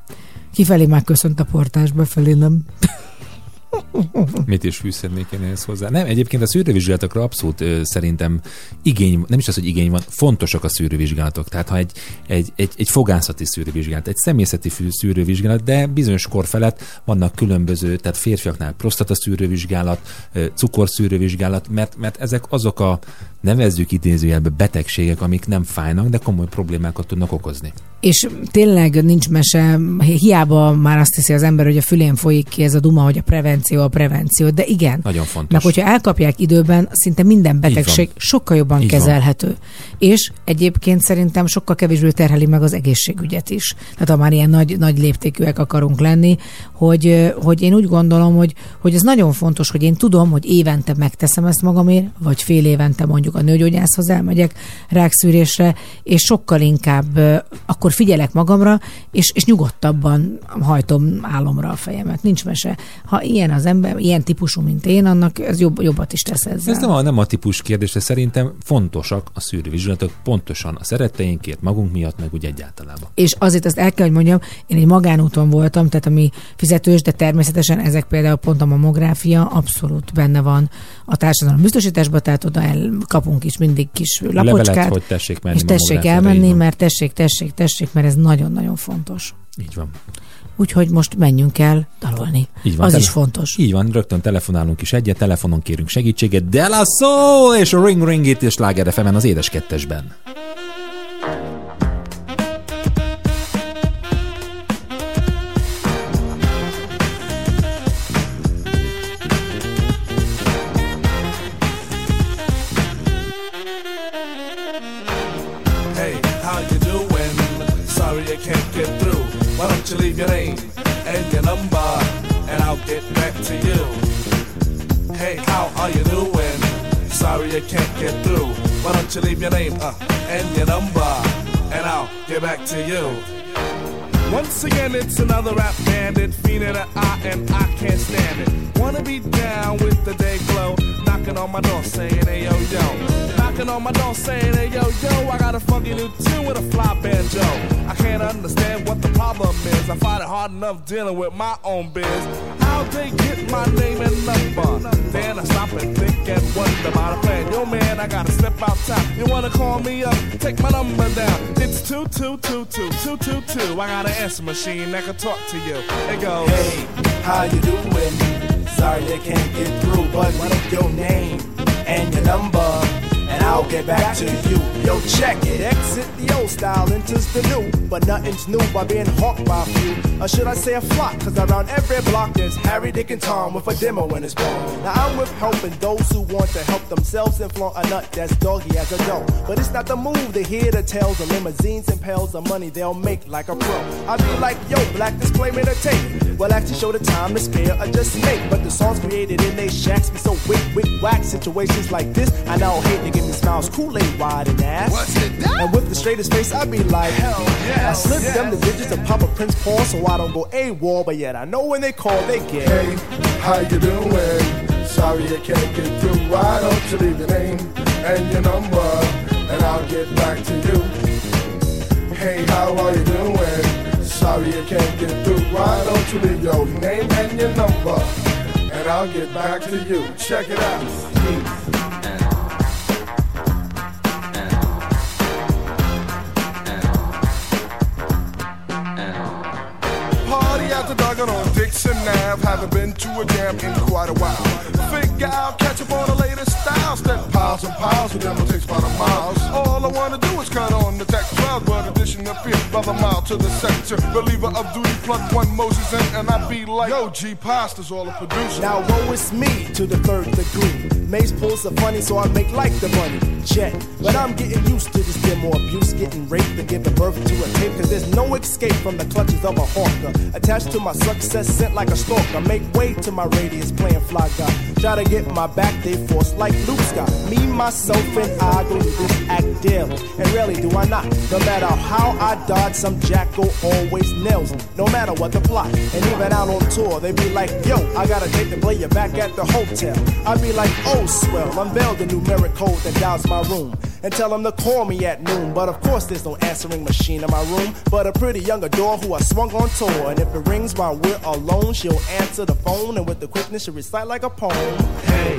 S3: Kifelé már köszönt a portás, befelé nem.
S2: Mit is fűszernék én ehhez hozzá? Nem, egyébként a szűrővizsgálatokra abszolút ö, szerintem igény, nem is az, hogy igény van, fontosak a szűrővizsgálatok. Tehát ha egy, egy, egy, egy fogászati szűrővizsgálat, egy személyzeti szűrővizsgálat, de bizonyos kor felett vannak különböző, tehát férfiaknál prostata szűrővizsgálat, cukorszűrővizsgálat, mert, mert ezek azok a nevezzük idézőjelbe betegségek, amik nem fájnak, de komoly problémákat tudnak okozni.
S3: És tényleg nincs mese, hiába már azt hiszi az ember, hogy a fülén folyik ki ez a duma, hogy a prevenció, a prevenció, de igen.
S2: Nagyon fontos.
S3: Meg hogyha elkapják időben, szinte minden betegség
S2: van.
S3: sokkal jobban
S2: Így van.
S3: kezelhető. És egyébként szerintem sokkal kevésbé terheli meg az egészségügyet is. Tehát ha már ilyen nagy, nagy léptékűek akarunk lenni, hogy, hogy én úgy gondolom, hogy, hogy ez nagyon fontos, hogy én tudom, hogy évente megteszem ezt magamért, vagy fél évente mondjuk a nőgyógyászhoz elmegyek rákszűrésre, és sokkal inkább akkor figyelek magamra, és, és nyugodtabban hajtom álomra a fejemet. Nincs mese. Ha ilyen az ember, ilyen típusú, mint én, annak ez jobb, jobbat is tesz ezzel.
S2: Ez nem a, nem a típus kérdés, de szerintem fontosak a szűrővizsgálatok pontosan a szeretteinkért, magunk miatt, meg úgy egyáltalában.
S3: És azért azt el kell, hogy mondjam, én egy magánúton voltam, tehát ami fizetős, de természetesen ezek például pont a mamográfia abszolút benne van a társadalom biztosításban, tehát oda el kapunk is mindig kis
S2: Levelet,
S3: lapocskát,
S2: hogy tessék menni
S3: és tessék elmenni, mert tessék, tessék, tessék, mert ez nagyon-nagyon fontos.
S2: Így van.
S3: Úgyhogy most menjünk el dalolni.
S2: Így van.
S3: Az
S2: Tele-
S3: is fontos.
S2: Így van, rögtön telefonálunk is egyet, telefonon kérünk segítséget. De la Soul és a Ring Ring itt és Sláger az édes kettesben.
S7: Sorry I can't get through. Why don't you leave your name uh, and your number, and I'll get back to you. Once again, it's another rap bandit, fiend in the eye, and I can't stand it. Wanna be down with the day glow, knocking on my door saying, hey yo yo. Knocking on my door saying, hey yo yo, I got a funky new tune with a fly banjo. I can't understand what the problem is. I find it hard enough dealing with my own biz. How'd they get my name and number? Then I stop and think and wonder about a plan. Yo man, I gotta step outside. You wanna call me up? Take my number down. It's two two two two two two two. I got an answer machine that can talk to you. It goes.
S8: Hey, how you doing? Sorry I can't get through, but what is your name and your number? I'll get back to you. Yo, check it. Exit the old style, enters the new. But nothing's new by being hawked by a few. Or should I say a flock? Cause around every block there's Harry, Dick, and Tom with a demo in his palm. Now I'm with helping those who want to help themselves and flaunt a nut that's doggy as a dough. But it's not the move to hear the tales of limousines and pails of money they'll make like a pro. I be like, yo, black display made a tape. Well, actually show the time to spare or just make. But the songs created in they shacks be so wick, wick, whack. Situations like this, I now hate to give me smiles, Kool-Aid wide and ass.
S6: What's it that?
S8: And with the straightest face, I be like, hell
S6: yeah,
S8: I slip
S6: yes.
S8: them the digits of Papa Prince Paul so I don't go AWOL, but yet I know when they call, they get.
S7: Hey, how you doing? Sorry I can't get through. Why don't you leave your name and your number, and I'll get back to you. Hey, how are you doing? Sorry I can't get through. Why don't you leave your name and your number, and I'll get back to you. Check it out. Dixon Ave. Haven't been to a jam in quite a while. Figure out, catch up on the latest styles. That piles and piles of them will take about a miles. All I wanna do is cut on the tech 12, but addition of appears brother mile to the sector. Believer of duty, plug one Moses in, and I be like, Yo, G Pasta's all a producer.
S8: Now woe is me to the third degree. Maze pulls the funny, so I make like the money. Check. But I'm getting used to this demo abuse, getting raped and giving birth to a tape. Cause there's no escape from the clutches of a hawker. Attached to my success, sent like a stalker. I make way to my radius, playing fly guy. Try to get my back, they force like Luke Scott. Me, myself, and I go through this act daily. And rarely do I not. No matter how I dodge, some jackal always nails me. No matter what the plot. And even out on tour, they be like, yo, I got a date to play you back at the hotel. I be like, oh, swell, unveil the numeric code that dials my room. And tell them to call me at noon. But of course, there's no answering machine in my room. But a pretty young adore who I swung on tour. And if it rings while we're alone, she'll answer the phone. And with the quickness, she'll recite like a poem.
S7: Hey,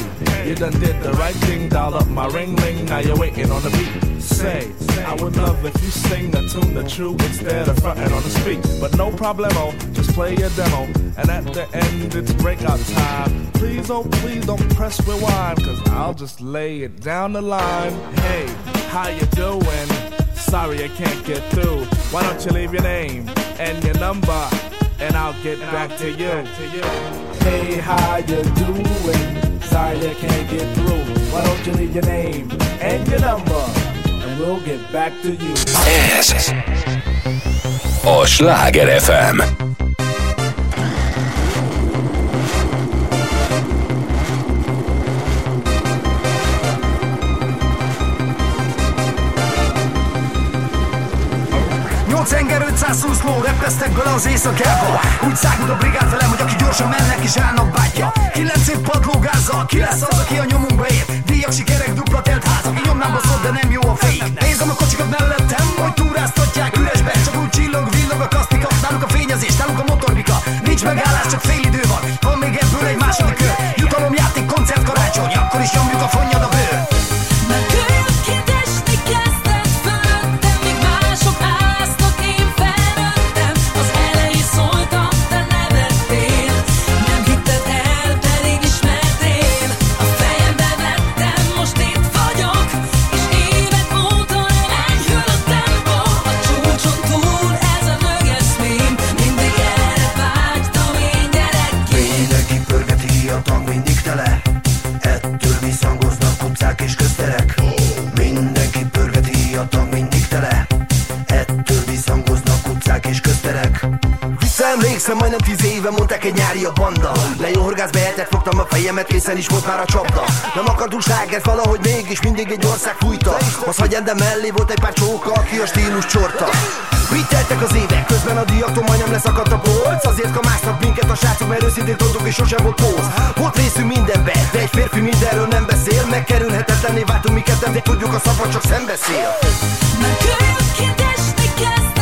S7: you done did the right thing, dial up my ring ring, now you're waiting on the beat. Say, I would love if you sing the tune the true instead of fronting on the street. But no problemo, just play your demo. And at the end, it's breakout time. Please, oh, please don't press rewind, cause I'll just lay it down the line. Hey, how you doing? Sorry I can't get through. Why don't you leave your name and your number, and I'll get back to you.
S8: Hey, how you doing? Sorry I can't get through. Why don't you leave your name and your number? And we'll get back to you.
S5: Ez a Sláger FM.
S9: Nyolc enger 520 ló repesztek bele az éjszakába Úgy szágult a brigád velem, hogy aki gyorsan mennek és állnak bátya Kilenc év padlógázzal, ki lesz az, aki a nyomunkba ér Díjak, sikerek, dupla telt házak, így nyomnám baszott, de nem jó a fény Nézem a kocsikat mellettem, hogy túráztatják üresbe Csak úgy csillog, villog a kasztika, nálunk a fényezés, nálunk a motorbika Nincs megállás, csak fél idő van, van még egy nyári a banda. Le jó horgász behetett, fogtam a fejemet, készen is volt már a csapda. Nem akartunk slágert, valahogy mégis mindig egy ország fújta. Az hagyján, mellé volt egy pár csóka, aki a stílus csorta. Mit teltek az évek, közben a diaktól majdnem leszakadt a polc. Azért kamásznak minket a srácok, mert őszintén tudtuk és sosem volt póz. Volt részünk mindenbe, de egy férfi mindenről nem beszél. Megkerülhetetlenné váltunk mi ketten, de tudjuk a szabad csak szembeszél.
S10: Mert kőként esni kezdett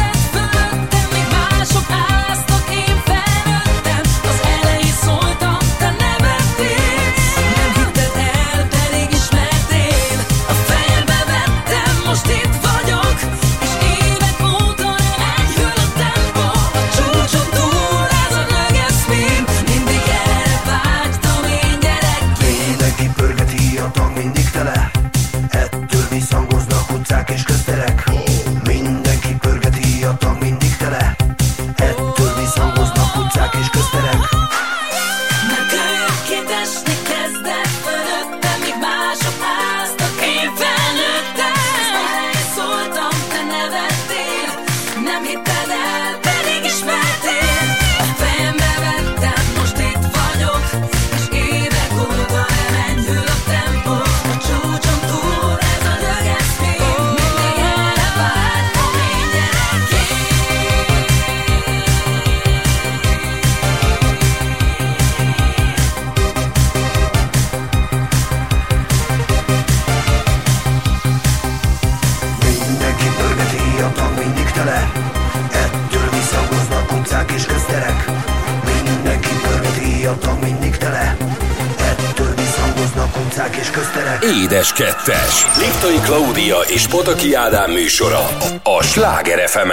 S5: Édes Kettes. Liptai Klaudia és Pataki Ádám műsora a Sláger fm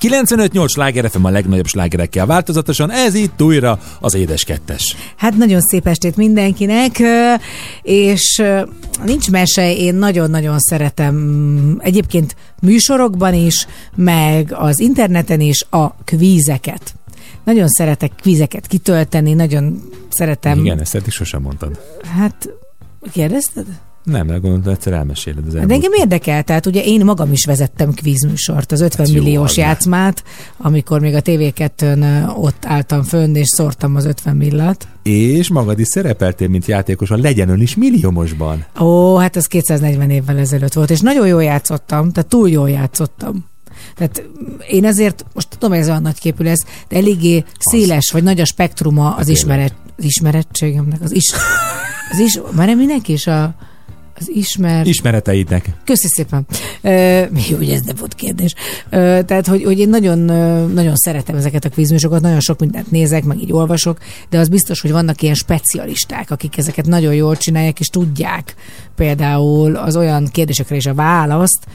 S2: 95-8 sláger FM a legnagyobb slágerekkel változatosan, ez itt újra az Édes Kettes.
S3: Hát nagyon szép estét mindenkinek, és nincs mese, én nagyon-nagyon szeretem mm, egyébként műsorokban is, meg az interneten is a kvízeket. Nagyon szeretek kvízeket kitölteni, nagyon szeretem.
S2: Igen, ezt eddig sosem mondtad.
S3: Hát, kérdezted?
S2: Nem, de gondolom, egyszer elmeséled az
S3: De
S2: elmúlt.
S3: engem érdekel, tehát ugye én magam is vezettem kvízműsort, az 50
S2: Hát jó,
S3: milliós
S2: az ne.
S3: játszmát, amikor még a TV2-n ott álltam fönn, és szórtam az 50 millat.
S2: És magad is szerepeltél, mint játékos a Legyen Ön is milliómosban.
S3: Ó, hát ez 240 évvel ezelőtt volt, és nagyon jól játszottam, tehát túl jól játszottam. Tehát én ezért, most tudom, hogy ez olyan nagy képű lesz, de eléggé széles, vagy nagy a spektruma az,
S2: tényleg.
S3: ismeret, az ismerettségemnek, az is, az is, már mindenki is a, az ismer...
S2: Ismereteidnek.
S3: Köszi szépen. Jó, hogy ez nem volt kérdés. Ö, tehát, hogy, hogy én nagyon, nagyon szeretem ezeket a kvízműsorokat, nagyon sok mindent nézek, meg így olvasok, de az biztos, hogy vannak ilyen specialisták, akik ezeket nagyon jól csinálják, és tudják például az olyan kérdésekre is a választ,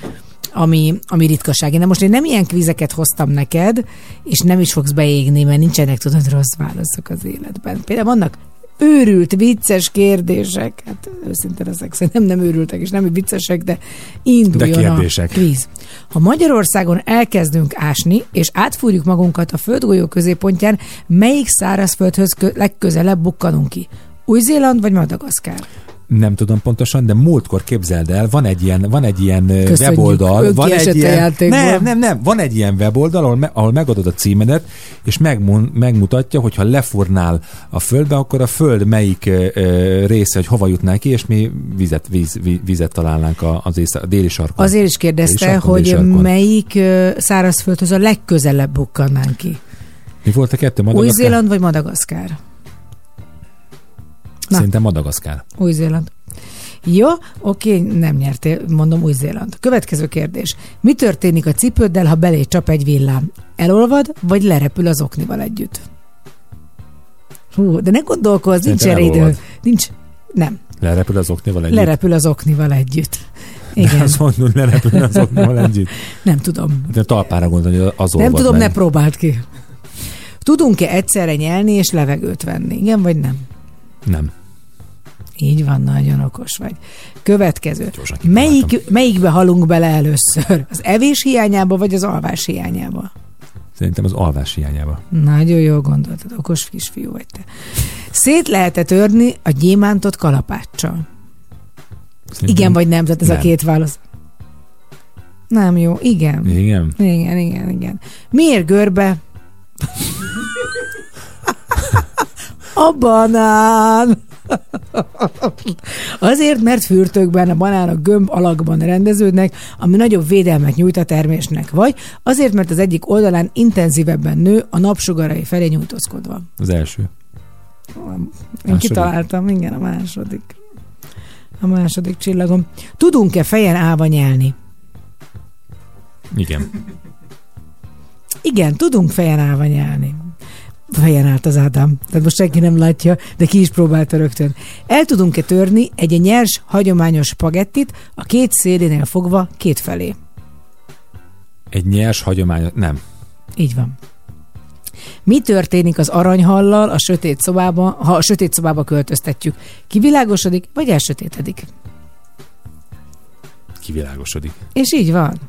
S3: ami, ami ritkaság. Én de most én nem ilyen kvízeket hoztam neked, és nem is fogsz beégni, mert nincsenek tudod rossz válaszok az életben. Például vannak őrült, vicces kérdések. Hát őszintén ezek szerintem nem őrültek, és nem viccesek, de induljon
S2: De kérdések.
S3: a kvíz. Ha Magyarországon elkezdünk ásni, és átfúrjuk magunkat a földgolyó középpontján, melyik szárazföldhöz kö- legközelebb bukkanunk ki? Új-Zéland vagy Madagaszkár?
S2: Nem tudom pontosan, de múltkor képzeld el, van egy ilyen, van egy ilyen
S3: Köszönjük,
S2: weboldal, van egy ilyen, nem, nem, nem, van egy ilyen weboldal, ahol, me, ahol megadod a címedet, és megmon, megmutatja, hogy ha lefurnál a földbe, akkor a föld melyik ö, ö, része, hogy hova jutnál ki, és mi vizet, víz, víz, vizet találnánk a, az észak, a déli sarkon.
S3: Azért is kérdezte,
S2: sarkon,
S3: hogy
S2: sarkon.
S3: melyik szárazföldhöz a legközelebb bukkannánk ki.
S2: Mi volt a kettő? Madagaszkár?
S3: Új-Zéland vagy Madagaszkár? Na.
S2: Szerintem Madagaszkár.
S3: Új-Zéland. Jó, oké, nem nyertél, mondom Új-Zéland. Következő kérdés. Mi történik a cipőddel, ha belé csap egy villám? Elolvad, vagy lerepül az oknival együtt? Hú, de ne gondolkozz, nincs erre idő. Nincs, nem,
S2: Lerepül az oknival együtt.
S3: lerepül az oknival együtt.
S2: De
S3: Igen,
S2: azt mondod, lerepül az oknival együtt.
S3: nem tudom.
S2: De talpára gondolni, hogy az
S3: Nem tudom,
S2: meg.
S3: ne próbáld ki. Tudunk-e egyszerre nyelni és levegőt venni? Igen vagy nem?
S2: Nem.
S3: Így van, nagyon okos vagy. Következő.
S2: Gyorsan.
S3: Melyik, melyikbe halunk bele először? Az evés hiányába, vagy az alvás hiányába?
S2: Szerintem az alvás hiányába.
S3: Nagyon jól gondoltad, okos kisfiú vagy te. Szét lehet törni a gyémántot kalapáccsal?
S2: Szerintem...
S3: Igen vagy nem? Tehát ez
S2: Nem.
S3: a két válasz. Nem jó, igen.
S2: Igen.
S3: Igen, igen, igen. Miért görbe? A banán! Azért, mert fürtökben a banánok gömb alakban rendeződnek, ami nagyobb védelmet nyújt a termésnek, vagy azért, mert az egyik oldalán intenzívebben nő a napsugarai felé nyújtózkodva.
S2: Az első.
S3: Én
S2: Második?
S3: kitaláltam, igen, a második. A második csillagom. Tudunk-e fejen állva nyelni?
S2: Igen.
S3: Igen, tudunk fejen állva nyelni. Fejen állt az Ádám. Tehát most senki nem látja, de ki is próbálta rögtön. El tudunk-e törni egy nyers, hagyományos spagettit a két szélénél fogva két felé?
S2: Egy nyers hagyomány... Nem.
S3: Így van. Mi történik az aranyhallal a sötét szobába, ha a sötét szobába költöztetjük? Kivilágosodik, vagy elsötétedik?
S2: Kivilágosodik.
S3: És így van.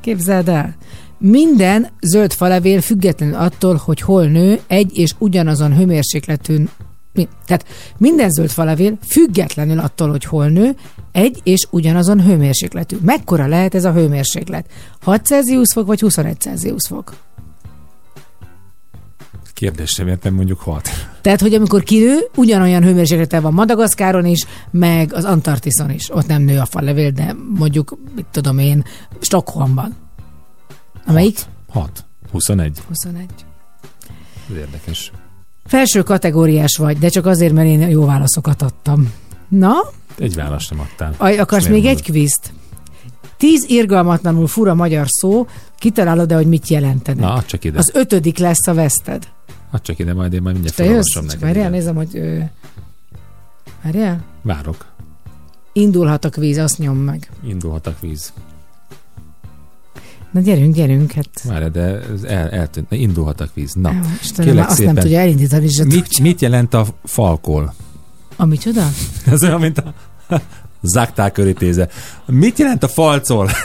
S3: Képzeld el. Minden zöld falevél függetlenül attól, hogy hol nő, egy és ugyanazon hőmérsékletű mi? Tehát minden zöld falevél függetlenül attól, hogy hol nő, egy és ugyanazon hőmérsékletű. Mekkora lehet ez a hőmérséklet? 6 Celsius fok vagy 21 Celsius fok?
S2: Kérdés sem értem, mondjuk hat.
S3: Tehát, hogy amikor kinő, ugyanolyan hőmérséklete van Madagaszkáron is, meg az Antarktiszon is. Ott nem nő a falevél, de mondjuk, mit tudom én, Stockholmban. Amelyik?
S2: 6. 21.
S3: 21.
S2: Ez érdekes.
S3: Felső kategóriás vagy, de csak azért, mert én jó válaszokat adtam. Na,
S2: Egy választ sem adtál.
S3: aj, akarsz még
S2: miért
S3: egy kvízt? Tíz irgalmatlanul fura magyar szó, kitalálod-e, hogy mit jelentenek?
S2: Na, csak ide.
S3: Az ötödik lesz a veszted.
S2: Add csak ide, majd én majd mindjárt felolvasom neked.
S3: várjál, nézem, hogy... Ö... Várjál?
S2: Várok.
S3: Indulhat a víz, azt nyom meg.
S2: Indulhat a víz.
S3: Na gyerünk, gyerünk, hát...
S2: Várj, de ez el, eltűnt. Indulhat a víz. Na,
S3: Jó, Istenem,
S2: kérlek
S3: azt nem
S2: szépen.
S3: tudja elindítani, se
S2: mit, mit jelent a falkol?
S3: A micsoda?
S2: Ez olyan, mint a zaktál körítéze. Mit jelent a falcol?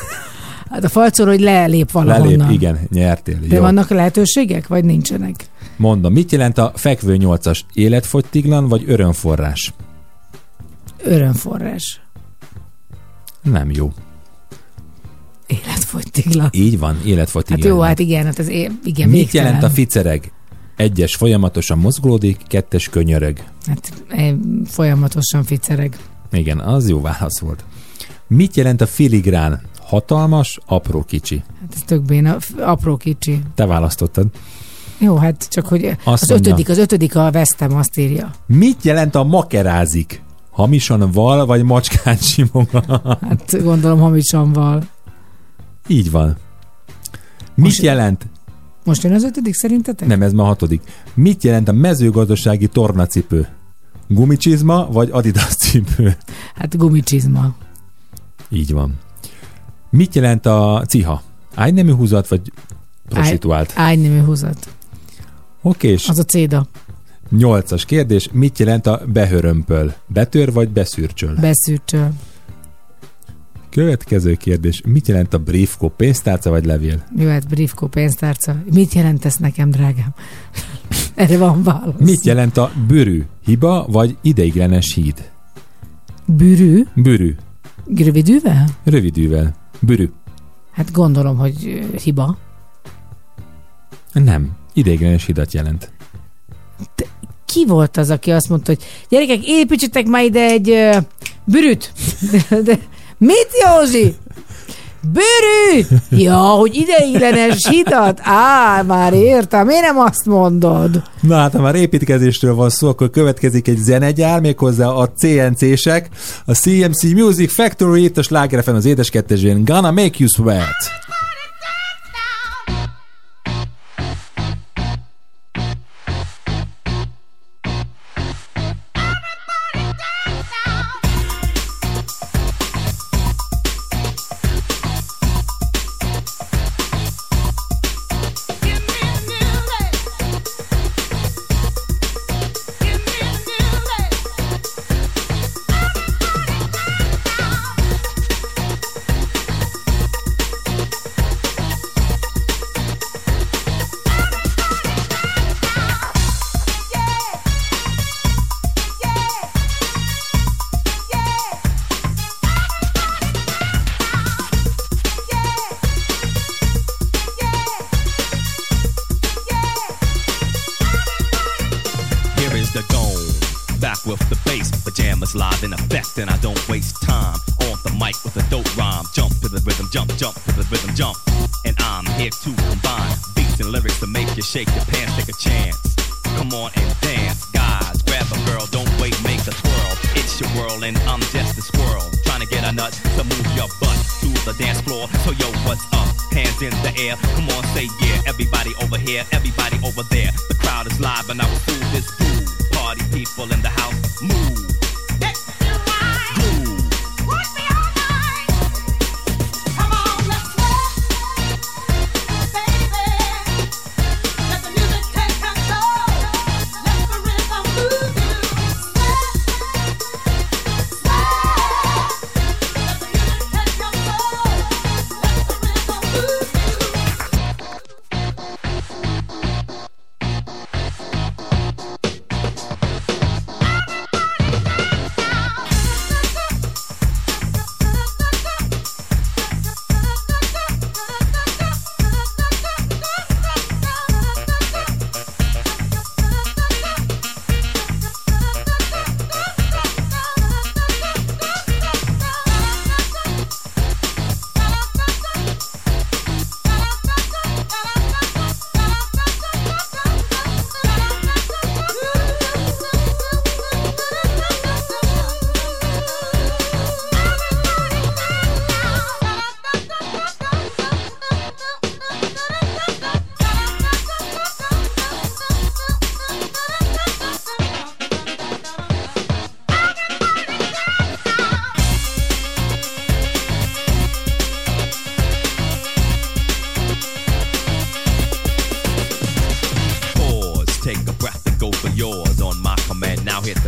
S3: Hát a falcol, hogy lelép valahonnan.
S2: Lelép, igen, nyertél.
S3: De
S2: Jó.
S3: vannak lehetőségek, vagy nincsenek?
S2: Mondom, mit jelent a fekvő nyolcas? Életfogytiglan vagy örömforrás?
S3: Örömforrás.
S2: Nem jó.
S3: Életfogytiglan.
S2: Így van, életfogytiglan.
S3: Hát jó, hát igen, hát ez é- igen,
S2: Mit
S3: végtelen.
S2: jelent a ficereg? Egyes folyamatosan mozgolódik, kettes könyörög.
S3: Hát eh, folyamatosan ficereg.
S2: Igen, az jó válasz volt. Mit jelent a filigrán? Hatalmas, apró kicsi.
S3: Hát ez tök béna, apró kicsi.
S2: Te választottad.
S3: Jó, hát csak hogy
S2: Azt
S3: az
S2: mondja.
S3: ötödik, az ötödik a vesztem, azt írja.
S2: Mit jelent a makerázik? Hamisan val, vagy macskán simoga?
S3: Hát gondolom hamisan val.
S2: Így van. Mit
S3: Most-
S2: jelent?
S3: Most jön az ötödik szerintetek?
S2: Nem, ez már a hatodik. Mit jelent a mezőgazdasági tornacipő? Gumicsizma, vagy adidas cipő?
S3: Hát gumicsizma.
S2: Így van. Mit jelent a ciha? Ágynemű húzat, vagy prostituált?
S3: Ágynemű húzat.
S2: Oké,
S3: Az a céda.
S2: nyolcas kérdés. Mit jelent a behörömpöl? Betör, vagy beszürcsöl?
S3: Beszűrcsöl.
S2: Következő kérdés. Mit jelent a briefkó? Pénztárca, vagy levél?
S3: Jöhet briefkó pénztárca. Mit jelent ez nekem, drágám? Erre van válasz.
S2: Mit jelent a bőrű? Hiba, vagy ideiglenes híd?
S3: Bűrű?
S2: Bőrű.
S3: Rövidűvel?
S2: Rövidűvel. Bőrű.
S3: Hát gondolom, hogy hiba.
S2: Nem. Ideiglenes hidat jelent.
S3: Ki volt az, aki azt mondta, hogy gyerekek, építsetek már ide egy uh. De, de, mit, Józsi? Bűrű! Ja, hogy ideiglenes hidat? Á, már értem, miért nem azt mondod?
S2: Na hát, ha már építkezésről van szó, akkor következik egy zenegyár, méghozzá a CNC-sek, a CMC Music Factory, itt a Sláger FM az édeskettesén, Gonna Make You Sweat.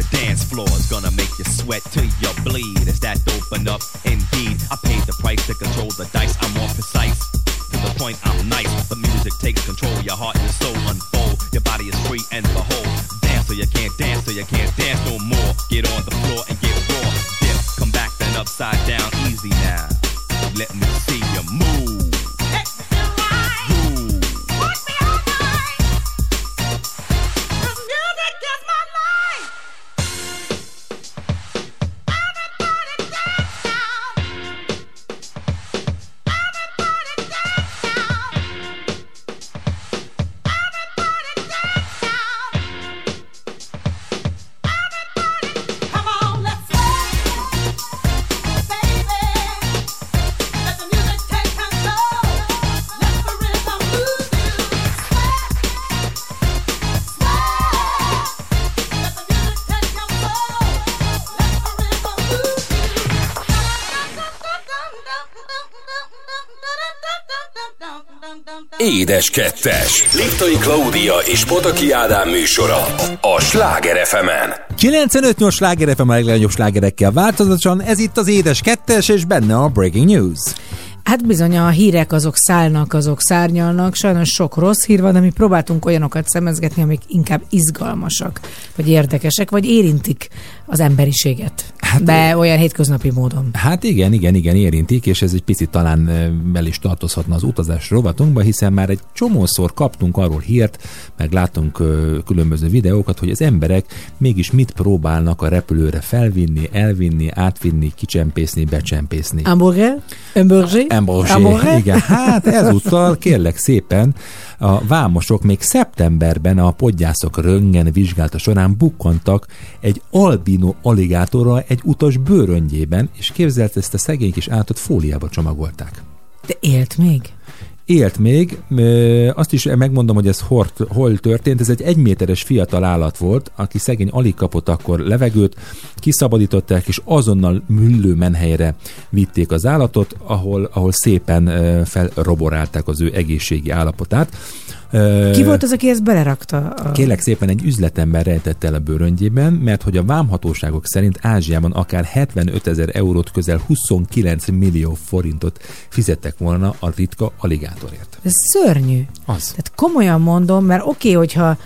S11: The dance floor. It's gonna make you sweat till you bleed. Is that open up? Indeed, I paid the price to control the dice. I'm more precise. To the point, I'm nice. The music takes control. Your heart and soul unfold. Your body is free and behold. Dance so you can't dance, so you can't
S5: Édes kettes. Liptai Klaudia és Pataki Ádám műsora a Sláger fm
S2: 95-8 sláger FM a legnagyobb slágerekkel változatosan, ez itt az Édes Kettes, és benne a Breaking News.
S3: Hát bizony a hírek azok szállnak, azok szárnyalnak, sajnos sok rossz hír van, de mi próbáltunk olyanokat szemezgetni, amik inkább izgalmasak, vagy érdekesek, vagy érintik az emberiséget. Hát, de olyan hétköznapi módon.
S2: Hát igen, igen, igen, érintik, és ez egy picit talán el is tartozhatna az utazás rovatunkba, hiszen már egy csomószor kaptunk arról hírt, meg látunk különböző videókat, hogy az emberek mégis mit próbálnak a repülőre felvinni, elvinni, átvinni, kicsempészni, becsempészni.
S3: Hamburger? Hamburger? Hamburger?
S2: Igen, hát ezúttal kérlek szépen a vámosok még szeptemberben a podgyászok röngen vizsgálta során bukkantak egy albino aligátorral egy utas bőröngyében, és képzelt ezt a szegény kis állatot fóliába csomagolták.
S3: De élt még?
S2: Élt még, azt is megmondom, hogy ez hol, hol történt, ez egy egyméteres fiatal állat volt, aki szegény alig kapott akkor levegőt, kiszabadították, és azonnal müllő menhelyre vitték az állatot, ahol, ahol szépen felroborálták az ő egészségi állapotát.
S3: Ki volt az, aki ezt belerakta? A...
S2: Kérlek szépen egy üzletember rejtette el a bőröngyében, mert hogy a vámhatóságok szerint Ázsiában akár 75 ezer eurót, közel 29 millió forintot fizettek volna a ritka aligátorért.
S3: Ez szörnyű.
S2: Az.
S3: Tehát komolyan mondom, mert oké, okay, hogyha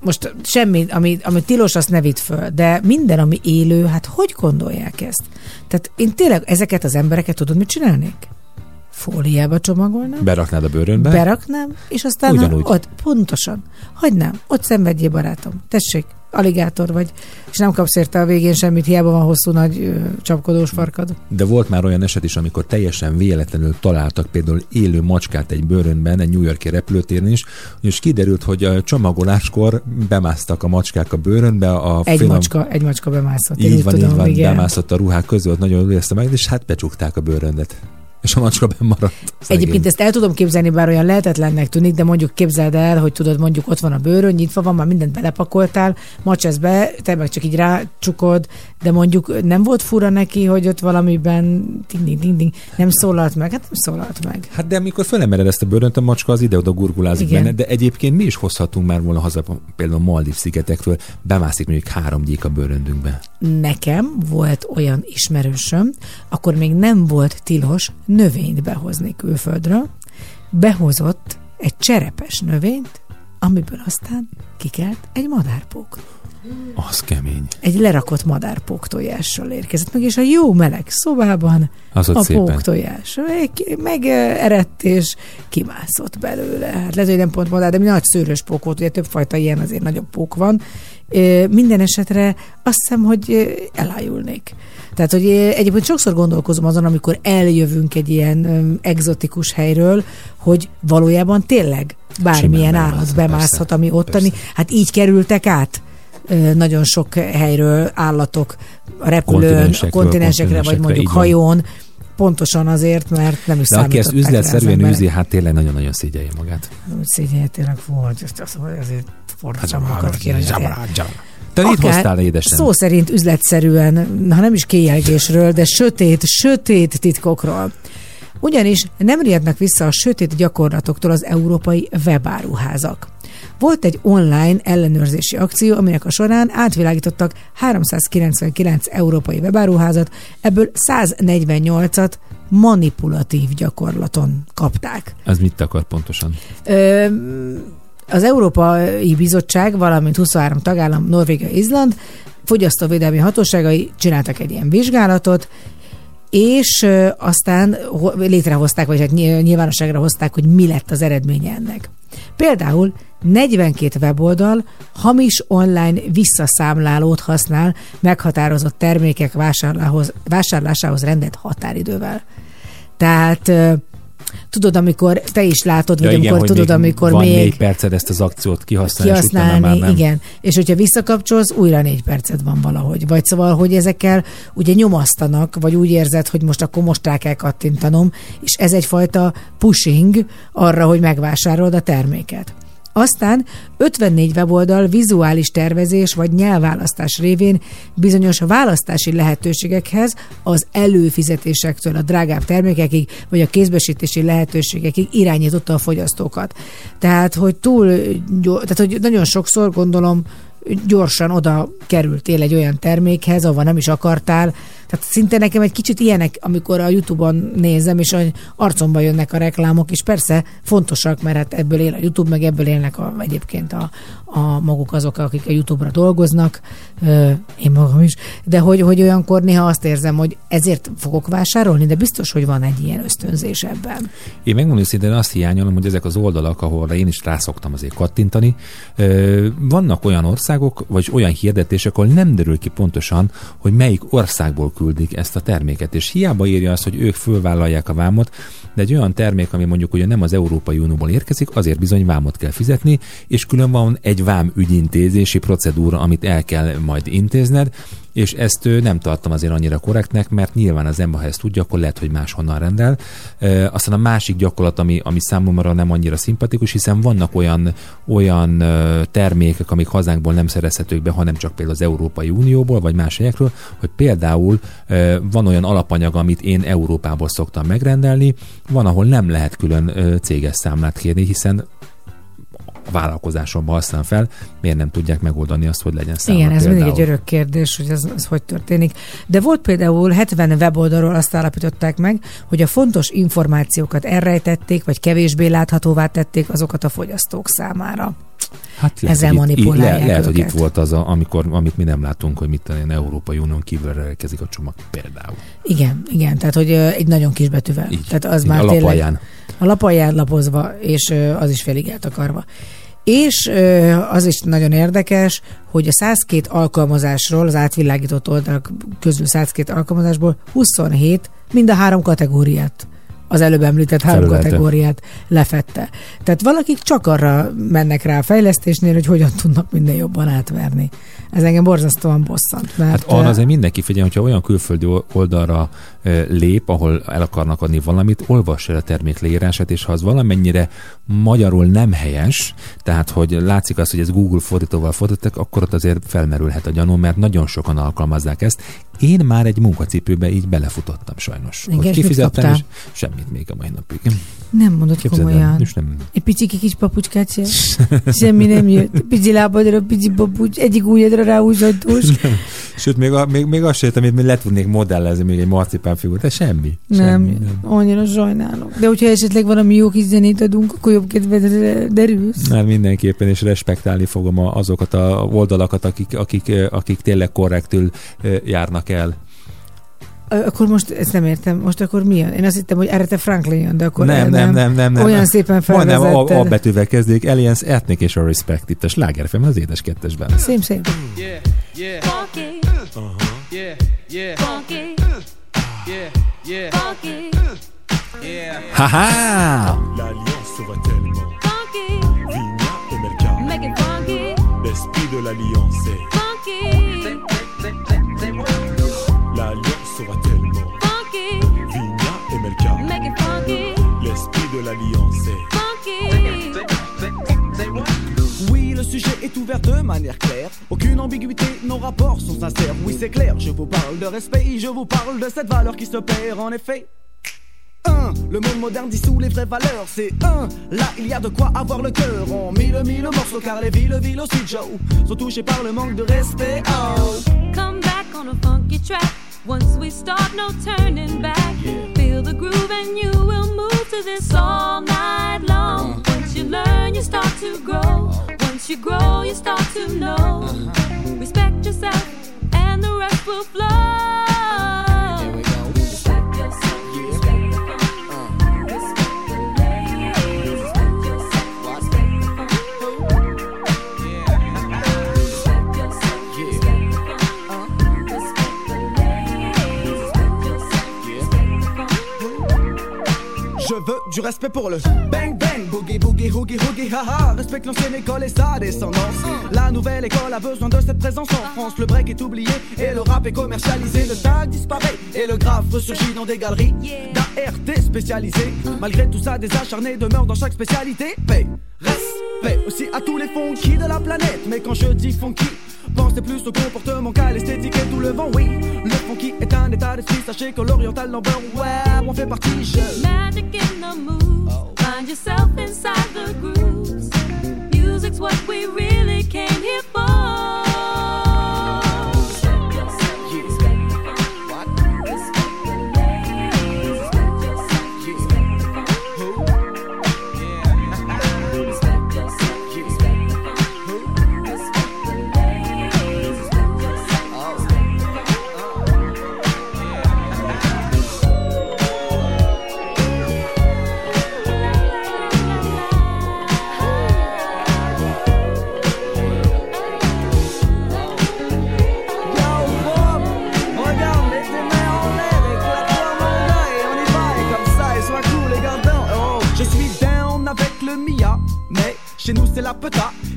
S3: most semmi, ami, ami tilos, azt ne vidd föl, de minden, ami élő, hát hogy gondolják ezt? Tehát én tényleg ezeket az embereket tudod, mit csinálnék? Fóliába csomagolnám,
S2: Beraknád a bőrönbe?
S3: beraknám, és aztán
S2: Ugyanúgy.
S3: ott, pontosan, hagynám, ott szenvedjél barátom, tessék, aligátor vagy, és nem kapsz érte a végén semmit, hiába van hosszú nagy ö, csapkodós farkad.
S2: De volt már olyan eset is, amikor teljesen véletlenül találtak például élő macskát egy bőrönben, egy New Yorki repülőtéren is, és kiderült, hogy a csomagoláskor bemásztak a macskák a bőrönbe. A
S3: Egy
S2: finom-
S3: macska, egy macska bemászott.
S2: Így
S3: úgy
S2: van,
S3: tudom,
S2: így van,
S3: igen.
S2: bemászott a ruhák között, nagyon érezte meg, és hát becsukták a bőröndet. És a macska bemaradt. Szegény.
S3: Egyébként ezt el tudom képzelni, bár olyan lehetetlennek tűnik, de mondjuk képzeld el, hogy tudod, mondjuk ott van a bőrön, nyitva van, már mindent belepakoltál, macsesz be, te meg csak így rácsukod, de mondjuk nem volt fura neki, hogy ott valamiben ding, ding, ding, ding, nem szólalt meg, hát nem szólalt meg.
S2: Hát de amikor fölemered ezt a bőrönt, a macska az ide-oda gurgulázik
S3: Igen.
S2: benne, de egyébként mi is hozhatunk már volna haza például Maldív szigetekről, bemászik mondjuk három gyík a bőröndünkbe.
S3: Nekem volt olyan ismerősöm, akkor még nem volt tilos növényt behozni külföldről, behozott egy cserepes növényt, amiből aztán kikelt egy madárpók.
S2: Az kemény.
S3: Egy lerakott madárpók tojással érkezett meg, és a jó meleg szobában
S2: Az
S3: a
S2: szépen.
S3: pók tojás megerett, és kimászott belőle. Hát lehet, hogy nem pont madár, de mi nagy szőrös pók volt, ugye többfajta ilyen, azért nagyobb pók van. Minden esetre azt hiszem, hogy elájulnék. Tehát, hogy egyébként sokszor gondolkozom azon, amikor eljövünk egy ilyen ö, egzotikus helyről, hogy valójában tényleg bármilyen állat
S2: bemászhat, persze,
S3: ami ottani. Hát így kerültek át nagyon sok helyről állatok a repülőn,
S2: Kontinensekről,
S3: kontinensekre, vagy mondjuk hajón, pontosan azért, mert nem is
S2: De aki ezt üzletszerűen űzi, hát tényleg nagyon-nagyon szégyelje magát.
S3: Úgy szégyenje tényleg azt mondja, azért magat kéne.
S2: Te mit hoztál édesem?
S3: Szó szerint üzletszerűen, ha nem is kéjelgésről, de sötét, sötét titkokról. Ugyanis nem riadnak vissza a sötét gyakorlatoktól az európai webáruházak. Volt egy online ellenőrzési akció, aminek a során átvilágítottak 399 európai webáruházat, ebből 148-at manipulatív gyakorlaton kapták.
S2: Ez mit akar pontosan?
S3: Ö, az Európai Bizottság, valamint 23 tagállam, Norvégia, Izland fogyasztóvédelmi hatóságai csináltak egy ilyen vizsgálatot, és aztán ho- létrehozták, vagy hát ny- nyilvánosságra hozták, hogy mi lett az eredménye ennek. Például 42 weboldal hamis online visszaszámlálót használ meghatározott termékek vásárlásához rendelt határidővel. Tehát tudod, amikor te is látod, vagy amikor
S2: hogy
S3: tudod, amikor
S2: van
S3: még
S2: négy perced ezt az akciót kihasználni, és utána már
S3: kihasználni,
S2: nem.
S3: igen. És hogyha visszakapcsolsz, újra négy percet van valahogy. Vagy szóval, hogy ezekkel ugye nyomasztanak, vagy úgy érzed, hogy most akkor most rá kell kattintanom, és ez egyfajta pushing arra, hogy megvásárold a terméket. Aztán 54 weboldal vizuális tervezés vagy nyelvválasztás révén bizonyos választási lehetőségekhez, az előfizetésektől a drágább termékekig, vagy a kézbesítési lehetőségekig irányította a fogyasztókat. Tehát, hogy túl, tehát, hogy nagyon sokszor gondolom, gyorsan oda kerültél egy olyan termékhez, ahova nem is akartál. Tehát szinte nekem egy kicsit ilyenek, amikor a Youtube-on nézem, és arcomba jönnek a reklámok, és persze fontosak, mert hát ebből él a Youtube, meg ebből élnek a, egyébként a, a maguk azok, akik a Youtube-ra dolgoznak, én magam is, de hogy, hogy olyankor néha azt érzem, hogy ezért fogok vásárolni, de biztos, hogy van egy ilyen ösztönzés ebben.
S2: Én megmondom szintén azt hiányolom, hogy ezek az oldalak, ahol én is rászoktam azért kattintani, vannak olyan országok, vagy olyan hirdetések, ahol nem derül ki pontosan, hogy melyik országból küldik ezt a terméket. És hiába írja azt, hogy ők fölvállalják a vámot, de egy olyan termék, ami mondjuk ugye nem az Európai Unióból érkezik, azért bizony vámot kell fizetni, és külön van egy vám ügyintézési procedúra, amit el kell majd intézned, és ezt nem tartom azért annyira korrektnek, mert nyilván az ember, ha ezt tudja, akkor lehet, hogy máshonnan rendel. Aztán a másik gyakorlat, ami, ami számomra nem annyira szimpatikus, hiszen vannak olyan, olyan termékek, amik hazánkból nem szerezhetők be, hanem csak például az Európai Unióból, vagy más helyekről, hogy például van olyan alapanyag, amit én Európából szoktam megrendelni, van, ahol nem lehet külön céges számlát kérni, hiszen a vállalkozásomban használom fel, miért nem tudják megoldani azt, hogy legyen számla
S3: Igen, ez
S2: például.
S3: mindig egy örök kérdés, hogy ez, ez hogy történik. De volt például 70 weboldalról azt állapították meg, hogy a fontos információkat elrejtették, vagy kevésbé láthatóvá tették azokat a fogyasztók számára.
S2: Hát
S3: Ezzel
S2: hogy itt-
S3: manipulálják
S2: le, lehet, hogy
S3: őket.
S2: itt volt az, a, amikor, amit mi nem látunk, hogy mit olyan Európai Unión kívül rendelkezik a csomag például.
S3: Igen, igen, tehát hogy egy nagyon kis betűvel.
S2: Így,
S3: tehát az
S2: így,
S3: már
S2: a
S3: tényleg. A lapalján lapozva, és az is félig eltakarva. És az is nagyon érdekes, hogy a 102 alkalmazásról, az átvilágított oldalak közül 102 alkalmazásból 27 mind a három kategóriát az előbb említett három
S2: Felülelte.
S3: kategóriát lefette. Tehát valakik csak arra mennek rá a fejlesztésnél, hogy hogyan tudnak minden jobban átverni. Ez engem borzasztóan bosszant. Mert,
S2: Hát arra azért mindenki figyel, hogyha olyan külföldi oldalra lép, ahol el akarnak adni valamit, olvass el a termék leírását, és ha az valamennyire magyarul nem helyes, tehát hogy látszik az, hogy ez Google fordítóval fordítottak, akkor ott azért felmerülhet a gyanú, mert nagyon sokan alkalmazzák ezt. Én már egy munkacipőbe így belefutottam sajnos.
S3: Igen,
S2: Hogy kifizettem, és semmit még a mai napig.
S3: Nem mondod
S2: Képzeld el,
S3: komolyan.
S2: és nem,
S3: Egy pici kis papucskát sem. Semmi nem jött. Pici lábadra, pici papucs, egyik ujjadra ráhúzhatós.
S2: Sőt, még, a, még, még azt sem értem, amit le tudnék modellezni még egy marcipán figurát, de semmi.
S3: Nem,
S2: semmi, nem.
S3: annyira sajnálok. De hogyha esetleg valami jó kis zenét adunk, akkor jobb kedvedre derülsz.
S2: Nem, mindenképpen, és respektálni fogom a- azokat a oldalakat, akik, akik, akik tényleg korrektül járnak el.
S3: Akkor most ezt nem értem. Most akkor mi jön? Én azt hittem, hogy Erete Franklin jön, de akkor
S2: nem, nem, nem, nem, nem.
S3: Olyan szépen
S2: Majdnem
S3: felvezetted.
S2: a, a betűvel kezdik, Alliance Ethnic és a Respect itt a slágerfem az édes kettesben.
S3: Szép, szép.
S7: Yeah, yeah.
S10: Funky,
S7: Yeah, yeah.
S10: funky,
S7: Yeah, yeah.
S10: funky,
S7: Yeah.
S2: Haha!
S8: L'alliance va tellement.
S10: funky,
S8: Vigna et Merca.
S10: make it funky,
S8: L'esprit de l'alliance est.
S10: funky,
S8: L'alliance va tellement.
S10: funky,
S8: Vigna et
S10: make it funky,
S8: L'esprit de l'alliance est.
S10: funky.
S12: Oui, le sujet est ouvert de manière claire. Aucune ambiguïté, nos rapports sont sincères. Oui, c'est clair, je vous parle de respect, je vous parle de cette valeur qui se perd en effet. 1. Le monde moderne dissout les vraies valeurs. C'est un, là il y a de quoi avoir le cœur. On mille mille morceaux car les villes, villes aussi Joe sont touchées par le manque de respect. Oh.
S10: Come back on a funky track. Once we start, no turning back. Feel the groove and you will move to this all night long. Once you learn, you start to grow. You grow, you start to know. Uh-huh. Respect yourself, and the rest will flow.
S12: Du respect pour le bang bang, boogie boogie hoogie hoogie haha. Respecte l'ancienne école et sa descendance. La nouvelle école a besoin de cette présence en France. Le break est oublié et le rap est commercialisé. Le tag disparaît et le graphe ressurgit dans des galeries d'ART spécialisées. Malgré tout ça, des acharnés demeurent dans chaque spécialité. Paix, respect aussi à tous les funky de la planète. Mais quand je dis funky, Pensez plus au comportement qu'à l'esthétique et tout le vent, oui. Le funky est un état d'esprit, sachez que l'oriental number, ouais, on fait partie, je.
S10: Magic in the moves. Find yourself inside the grooves. Music's what we really came here for.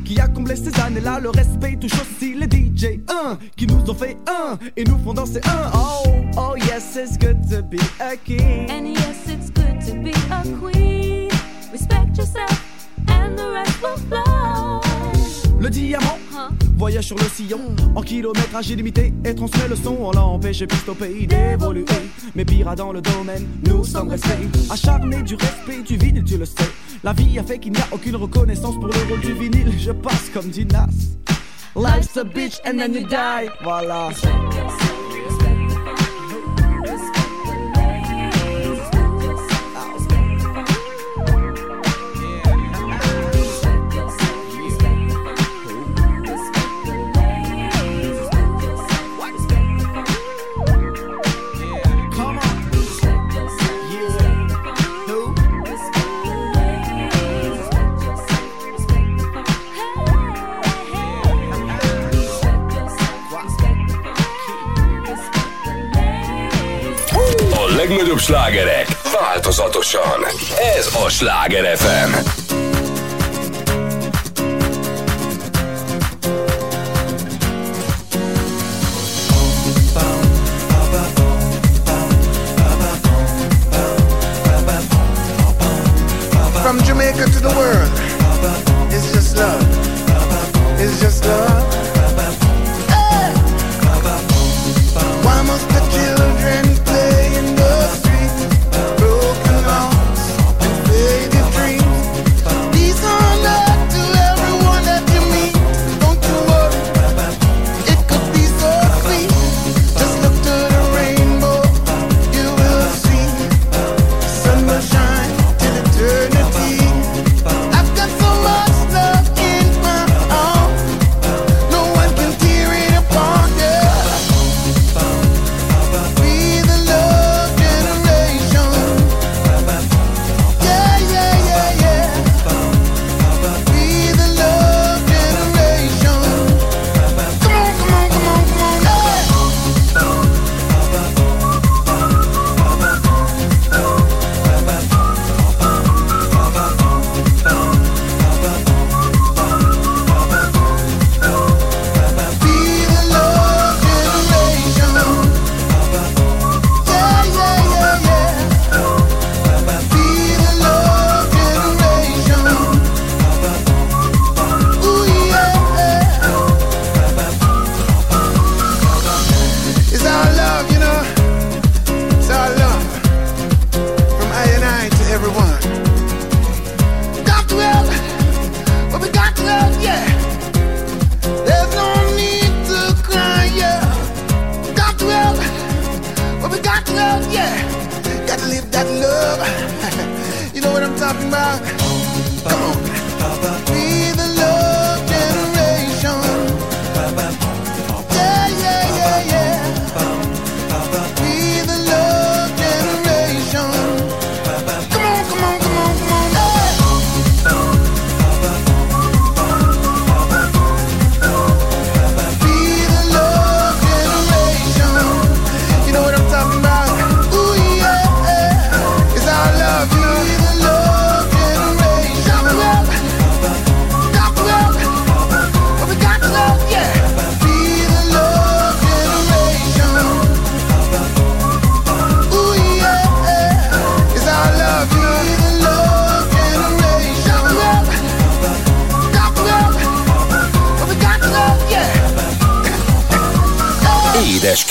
S12: Qui a comblé ces années-là. Le respect touche aussi les DJ, un qui nous ont fait un et nous font danser un. Oh, oh yes, it's good to be a king.
S10: And yes, it's good to be a queen. Respect yourself, and the rest will flow.
S12: Le diamant voyage sur le sillon en kilométrage illimité et transmet le son. On l'a empêché au pays d'évoluer. Mais pire dans le domaine, nous sommes restés acharnés du respect du vinyle, tu le sais. La vie a fait qu'il n'y a aucune reconnaissance pour le rôle du vinyle. Je passe comme dit Nas. Life's a bitch and then you die. Voilà.
S5: Slágerek változatosan. Ez a Sláger FM.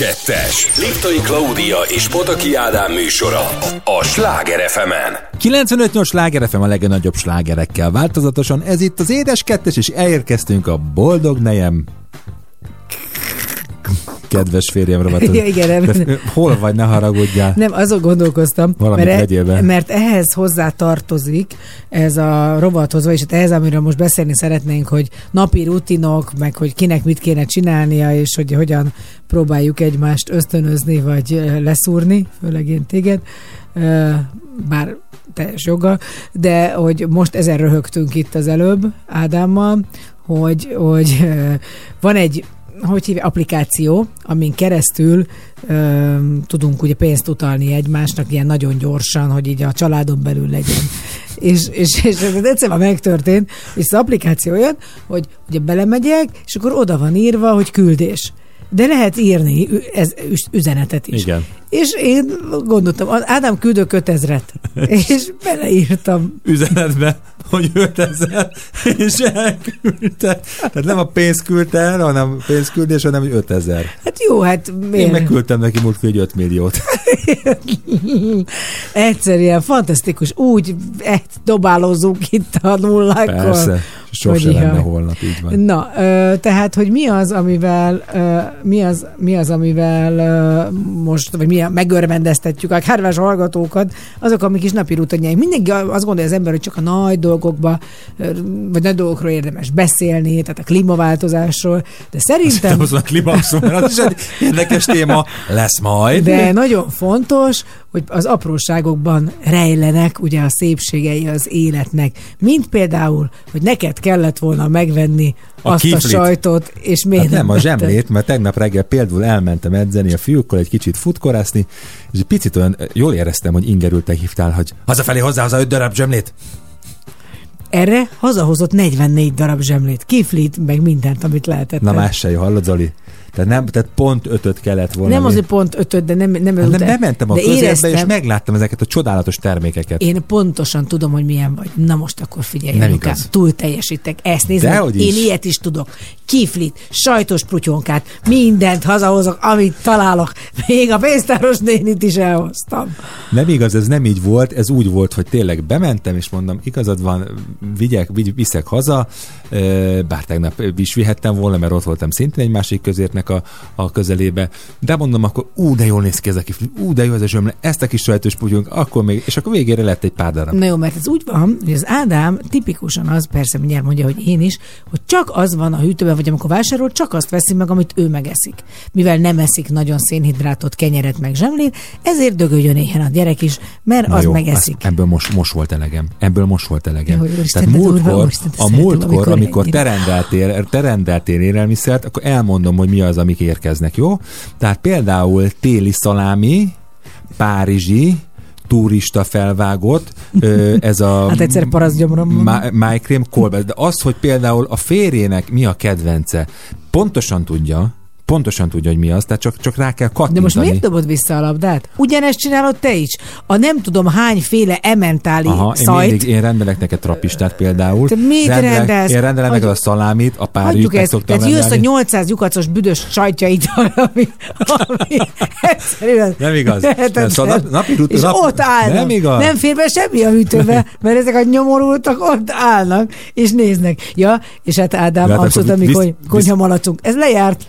S5: 2-es. Liptai Klaudia és Pataki Ádám műsora a Sláger fm
S2: 95-8 Sláger FM a legnagyobb slágerekkel változatosan. Ez itt az Édes 2 és elérkeztünk a Boldog Nejem kedves férjem rovatot.
S3: Ja, igen, nem.
S2: De Hol vagy, ne haragudjál.
S3: Nem, azon gondolkoztam,
S2: Valamit
S3: mert,
S2: vegyél be.
S3: mert ehhez hozzá tartozik ez a rovathoz, és hát ehhez, amiről most beszélni szeretnénk, hogy napi rutinok, meg hogy kinek mit kéne csinálnia, és hogy hogyan próbáljuk egymást ösztönözni, vagy leszúrni, főleg én téged, bár teljes joga, de hogy most ezen röhögtünk itt az előbb Ádámmal, hogy, hogy van egy hogy hívja, applikáció, amin keresztül ö, tudunk ugye pénzt utalni egymásnak ilyen nagyon gyorsan, hogy így a családon belül legyen. és, és, és ez egyszerűen megtörtént, és az applikáció olyan, hogy ugye belemegyek, és akkor oda van írva, hogy küldés. De lehet írni ez, üz- üzenetet is.
S2: Igen.
S3: És én gondoltam, Ádám küldök 5000-et, és beleírtam.
S2: Üzenetbe, hogy 5000, és elküldte. Tehát nem a pénzt küldte el, hanem a pénzküldés, hanem hogy 5000.
S3: Hát jó, hát
S2: Én
S3: miért?
S2: megküldtem neki múltkor egy 5 milliót.
S3: Egyszerűen fantasztikus. Úgy dobálózunk itt a nullákkal.
S2: Persze, sose lenne
S3: jaj.
S2: holnap, így van.
S3: Na, ö, tehát, hogy mi az, amivel ö, mi az, mi az amivel ö, most, vagy mi a, megörvendeztetjük a kárvás hallgatókat, azok a mi kis napi rutinjaink. Mindenki azt gondolja az ember, hogy csak a nagy dolgokba, vagy nagy dolgokról érdemes beszélni, tehát a klímaváltozásról, de szerintem...
S2: Nem az a klímaxum, mert az is egy érdekes téma lesz majd.
S3: De nagyon fontos, hogy az apróságokban rejlenek ugye a szépségei az életnek. Mint például, hogy neked kellett volna megvenni
S2: A
S3: azt
S2: kiflit.
S3: a sajtot, és miért
S2: Hát nem a
S3: vetted?
S2: zsemlét, mert tegnap reggel például elmentem edzeni a fiúkkal, egy kicsit futkorászni, és egy picit olyan, jól éreztem, hogy ingerültek hívtál, hogy hazafelé hozzá az öt darab zsemlét.
S3: Erre hazahozott 44 darab zsemlét, kiflit, meg mindent, amit lehetett.
S2: Na más se jó, hallod Zoli? Tehát, nem, tehát pont ötöt kellett volna.
S3: nem azért pont ötöt, de nem, nem
S2: Hát nem bementem a
S3: de
S2: közérbe, és
S3: éreztem,
S2: megláttam ezeket a csodálatos termékeket.
S3: Én pontosan tudom, hogy milyen vagy. Na most akkor figyelj,
S2: Nem
S3: Lukám, túl teljesítek. Ezt
S2: Dehogy
S3: én ilyet is tudok. Kiflit, sajtos prutyonkát, mindent hazahozok, amit találok. Még a pénztáros nénit is elhoztam.
S2: Nem igaz, ez nem így volt, ez úgy volt, hogy tényleg bementem, és mondom, igazad van, vigyek, vigy, viszek haza, bár tegnap is vihettem volna, mert ott voltam szintén egy másik közértnek a, a közelébe, de mondom, akkor ú, de jól néz ki ez a kifli, ú, de jó ez a zsömle, ezt a kis sajtos putyunk, akkor még, és akkor végére lett egy pár darab.
S3: Na jó, mert ez úgy van, hogy az Ádám tipikusan az, persze mindjárt mondja, hogy én is, hogy csak az van a hűtőben, vagy amikor vásárol, csak azt veszi meg, amit ő megeszik. Mivel nem eszik nagyon szénhidrátot, kenyeret, meg zsemlét, ezért dögöljön éhen a gyerek is, mert
S2: Na
S3: az
S2: jó,
S3: megeszik.
S2: azt- ebből most, most volt elegem. Ebből most volt elegem.
S3: Jó, Úristen,
S2: Tehát
S3: durva,
S2: múltkor,
S3: de
S2: a múltkor,
S3: amikor
S2: amikor te rendeltél, te rendeltél élelmiszert, akkor elmondom, hogy mi az, amik érkeznek, jó? Tehát például téli szalámi, párizsi, turista felvágott, ez a
S3: Hát egyszer parasztgyomrom
S2: cream kolbe. De az, hogy például a férjének mi a kedvence, pontosan tudja, pontosan tudja, hogy mi az, tehát csak, csak rá kell kattintani.
S3: De most miért dobod vissza a labdát? Ugyanezt csinálod te is. A nem tudom hányféle ementáli
S2: Aha, én,
S3: szajt.
S2: mindig, én rendelek neked trapistát például.
S3: Te mit
S2: rendelek,
S3: rendelsz?
S2: Én rendelem neked a szalámit, a párjút meg szoktam
S3: tehát jössz a
S2: rendelni.
S3: 800 lyukacos büdös sajtjait, ami, ami egyszerűen
S2: Nem igaz. Nem, szóval nap- napi rut-
S3: És
S2: nap-
S3: ott állnak.
S2: Nem igaz.
S3: Nem fér be semmi a hűtőbe, mert ezek a nyomorultak ott állnak, és néznek. Ja, és hát Ádám,
S2: Ja, hát
S3: abszolút, amikor
S2: visz-
S3: konyhamalacunk. Ez lejárt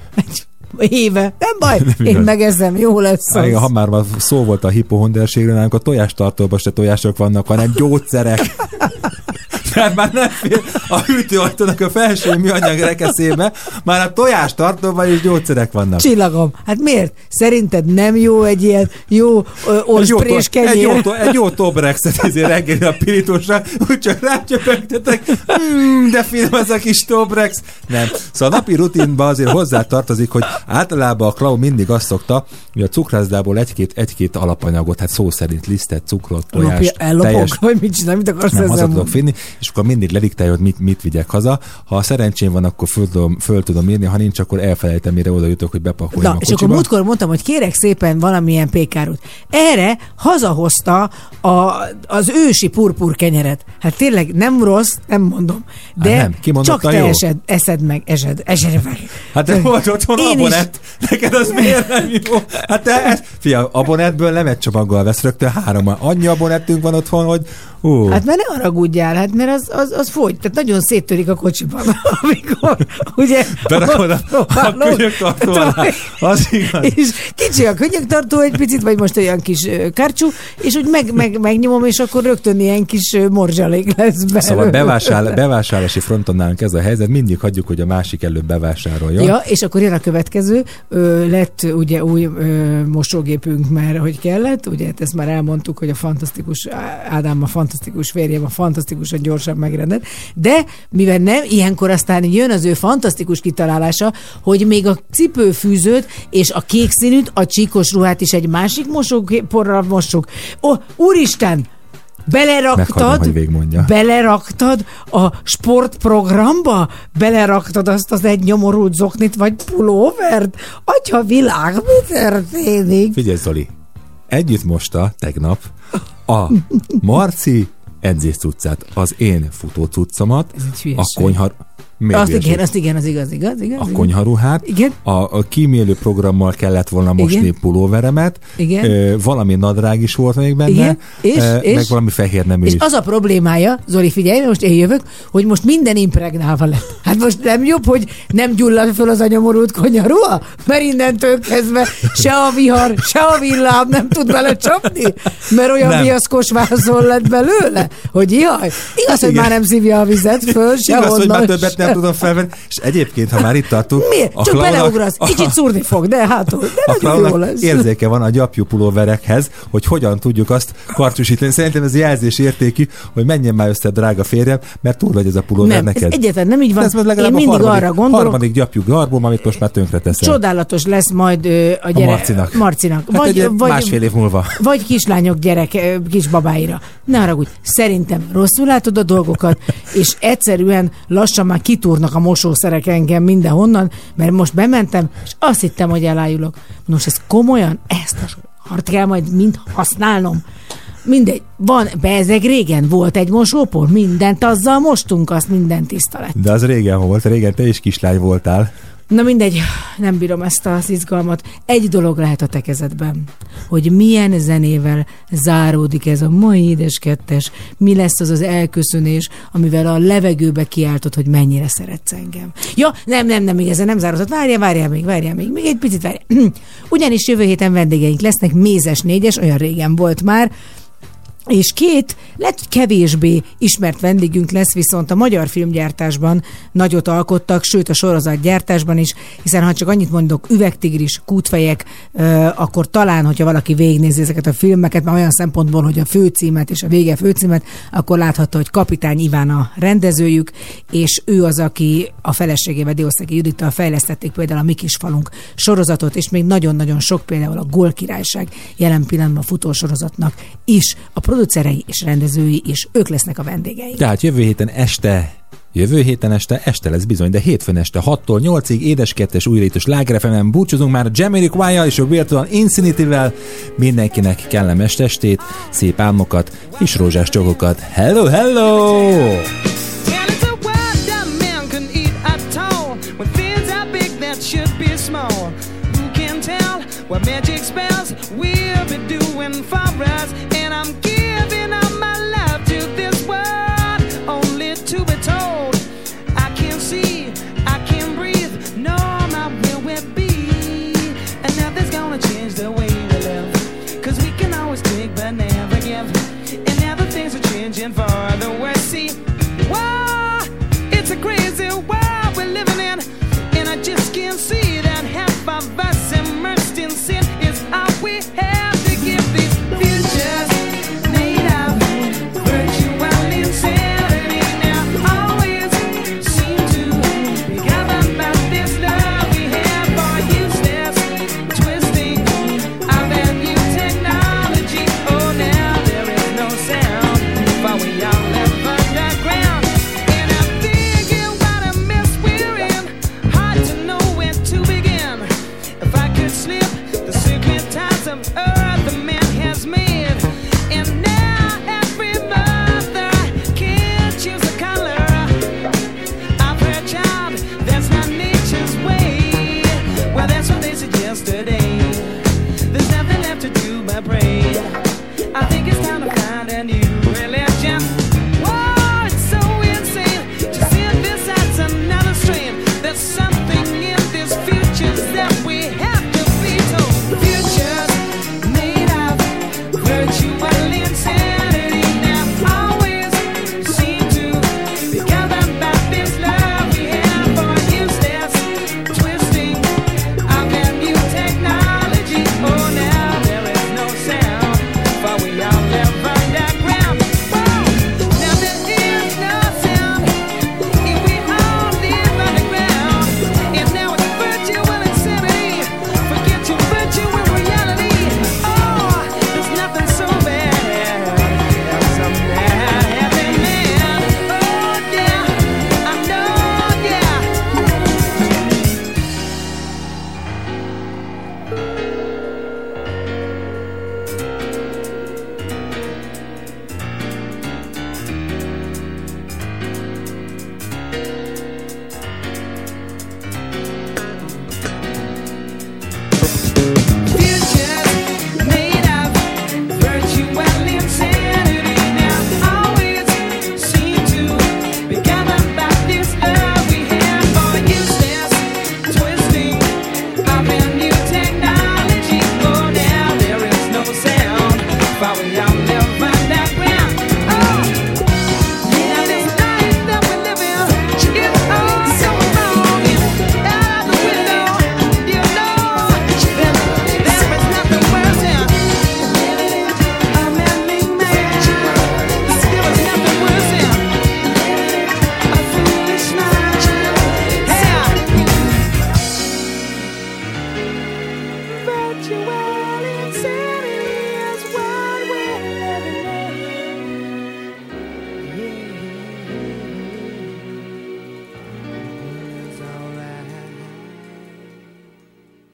S3: éve. Nem baj,
S2: Nem
S3: én
S2: igaz.
S3: megeszem, jó lesz
S2: Ah, igen,
S3: az.
S2: ha már szó volt a hipohonderségről, nálunk a tojástartóban se tojások vannak, hanem gyógyszerek. Mert már nem fér a hűtőajtónak a felső műanyag rekeszébe, már a tojástartóban is gyógyszerek vannak.
S3: Csillagom, hát miért? Szerinted nem jó egy ilyen jó orsprés
S2: to- egy
S3: kenyér?
S2: jó, to- egy jó tobrexet ezért reggeli a pirítósra, úgy csak rácsöpegtetek, mm, de finom ez a kis tobrex. Nem. Szóval a napi rutinban azért hozzá tartozik, hogy általában a Klau mindig azt szokta, hogy a cukrászdából egy-két, egy-két alapanyagot, hát szó szerint lisztet, cukrot,
S3: Lopja,
S2: tojást,
S3: ellopok,
S2: teljes,
S3: vagy mit csinál, mit akarsz
S2: nem,
S3: ezzel
S2: tudok finni, és akkor mindig lediktálja, hogy mit, mit vigyek haza. Ha a szerencsém van, akkor föl tudom, föl tudom írni, ha nincs, akkor elfelejtem, mire oda jutok, hogy bepakoljam
S3: Na,
S2: a
S3: és
S2: kocsiba.
S3: akkor múltkor mondtam, hogy kérek szépen valamilyen pékárút. Erre hazahozta a, az ősi purpur kenyeret. Hát tényleg nem rossz, nem mondom. De
S2: Hát nem,
S3: csak te
S2: jó?
S3: esed, eszed meg, esed, esed meg.
S2: Hát de volt otthon
S3: Én is.
S2: abonett. Neked az miért nem jó? Hát te, fia, abonettből nem egy csomaggal vesz rögtön három. Annyi abonettünk van otthon, hogy ú,
S3: Hát mert ne haragudjál, hát mert az, az, az fogy, tehát nagyon széttörik a kocsiban, amikor ugye...
S2: berakod a, a könyöktartó alá. Az igaz.
S3: és kicsi a könyöktartó egy picit, vagy most olyan kis ö, karcsú, és úgy meg, meg, megnyomom, és akkor rögtön ilyen kis morzsalék lesz belőle.
S2: Szóval bevásárl, bevásárlási fronton nálunk ez a helyzet, mindig hagyjuk, hogy a másik előbb bevásárolja.
S3: Ja, és akkor jön a következő, ö, lett ugye új ö, mosógépünk, mert hogy kellett, ugye hát ezt már elmondtuk, hogy a fantasztikus Ádám, a fantasztikus férjem, a fantasztikusan gyorsan megrendelt, de mivel nem, ilyenkor aztán jön az ő fantasztikus kitalálása, hogy még a cipőfűzőt és a kék színűt, a csíkos ruhát is egy másik mosóporral mossuk. Ó, úristen!
S2: Meghagyom,
S3: Beleraktad,
S2: végigmondja.
S3: beleraktad a sportprogramba? Beleraktad azt az egy nyomorult zoknit, vagy pulóvert? Atya világ, mi történik?
S2: Figyelj, Zoli, együtt mosta tegnap a Marci edzés cuccát, az én futó cuccomat,
S3: egy
S2: a
S3: hülyeség.
S2: Miért
S3: Azt igen, azt igen, az igaz, igaz, igaz.
S2: a konyharuhát,
S3: Igen.
S2: a, a kímélő programmal kellett volna mosni
S3: Igen.
S2: pulóveremet,
S3: Igen.
S2: Ö, valami nadrág is volt még benne,
S3: Igen. És-
S2: ö,
S3: és?
S2: meg valami fehér nemű
S3: És
S2: is.
S3: az a problémája, Zoli, figyelj, most én jövök, hogy most minden impregnálva lett. Hát most nem jobb, hogy nem gyullad föl az anyamorult konyarua? Mert innentől kezdve se a vihar, se a villám nem tud bele csapni, mert olyan
S2: Nem.
S3: viaszkos vászon lett belőle, hogy jaj, igaz, hogy
S2: igen.
S3: már nem szívja a vizet föl, se
S2: Igaz, hogy már többet nem
S3: se-
S2: tudom felvenni, és egyébként, ha már itt tartunk,
S3: Miért?
S2: a
S3: Csak
S2: Klaunak-
S3: beleugrasz, kicsit szúrni fog, de hátul, de
S2: a
S3: nagyon jó
S2: Klaunak
S3: lesz.
S2: érzéke van a gyapjú pulóverekhez, hogy hogyan tudjuk azt kartusítani. Szerintem ez jelzés értékű, hogy menjen már össze, drága férjem, mert túl vagy ez a pulóver
S3: Nem, ez
S2: neked.
S3: egyáltalán nem így van.
S2: Ez majd legalább
S3: Én mindig
S2: a harmadik,
S3: arra gondolok,
S2: harmadik gyapjú garbom, amit most már tönkre teszel.
S3: Csodálatos lesz majd ö, a gyerek.
S2: Marcinak.
S3: Marcinak.
S2: Hát
S3: Vagy, vagy,
S2: másfél év múlva.
S3: Vagy kislányok gyerek, kisbabáira. Ne haragudj, szerintem rosszul látod a dolgokat, és egyszerűen lassan már kitúrnak a mosószerek engem mindenhonnan, mert most bementem, és azt hittem, hogy elájulok. Most ez komolyan, ezt a hart kell majd mind használnom. Mindegy, van, bezeg régen volt egy mosópor, mindent azzal mostunk, azt minden tiszta lett.
S2: De az régen volt, régen te is kislány voltál.
S3: Na mindegy, nem bírom ezt az izgalmat. Egy dolog lehet a te kezedben, hogy milyen zenével záródik ez a mai édes kettes, mi lesz az az elköszönés, amivel a levegőbe kiáltod, hogy mennyire szeretsz engem. Ja, nem, nem, nem, még ezzel nem zárodott. Várjál, várjál még, várjál még, még egy picit várjál. Ugyanis jövő héten vendégeink lesznek, Mézes négyes, olyan régen volt már, és két, lehet, hogy kevésbé ismert vendégünk lesz, viszont a magyar filmgyártásban. Nagyot alkottak, sőt a sorozatgyártásban is, hiszen ha csak annyit mondok, üvegtigris, kútfejek, akkor talán, hogyha valaki végignézi ezeket a filmeket, már olyan szempontból, hogy a főcímet és a vége főcímet, akkor látható, hogy Kapitány Iván a rendezőjük, és ő az, aki a feleségével, Diószegi Judittal fejlesztették például a Mi kis falunk sorozatot, és még nagyon-nagyon sok például a Gól Királyság jelen pillanatban a futósorozatnak is a producerei és rendezői is, ők lesznek a vendégeink.
S2: Tehát jövő héten este Jövő héten este, este lesz bizony, de hétfőn este 6-tól 8-ig édeskettes újraítos lágrefemen búcsúzunk már Jamie Quire és a Virtual Infinity-vel. Mindenkinek kellemes testét, szép álmokat és rózsás csokokat. Hello, hello!
S13: Things are changing for the worse. See, wow, it's a crazy world we're living in. And I just can't see that half of us immersed in sin is all we have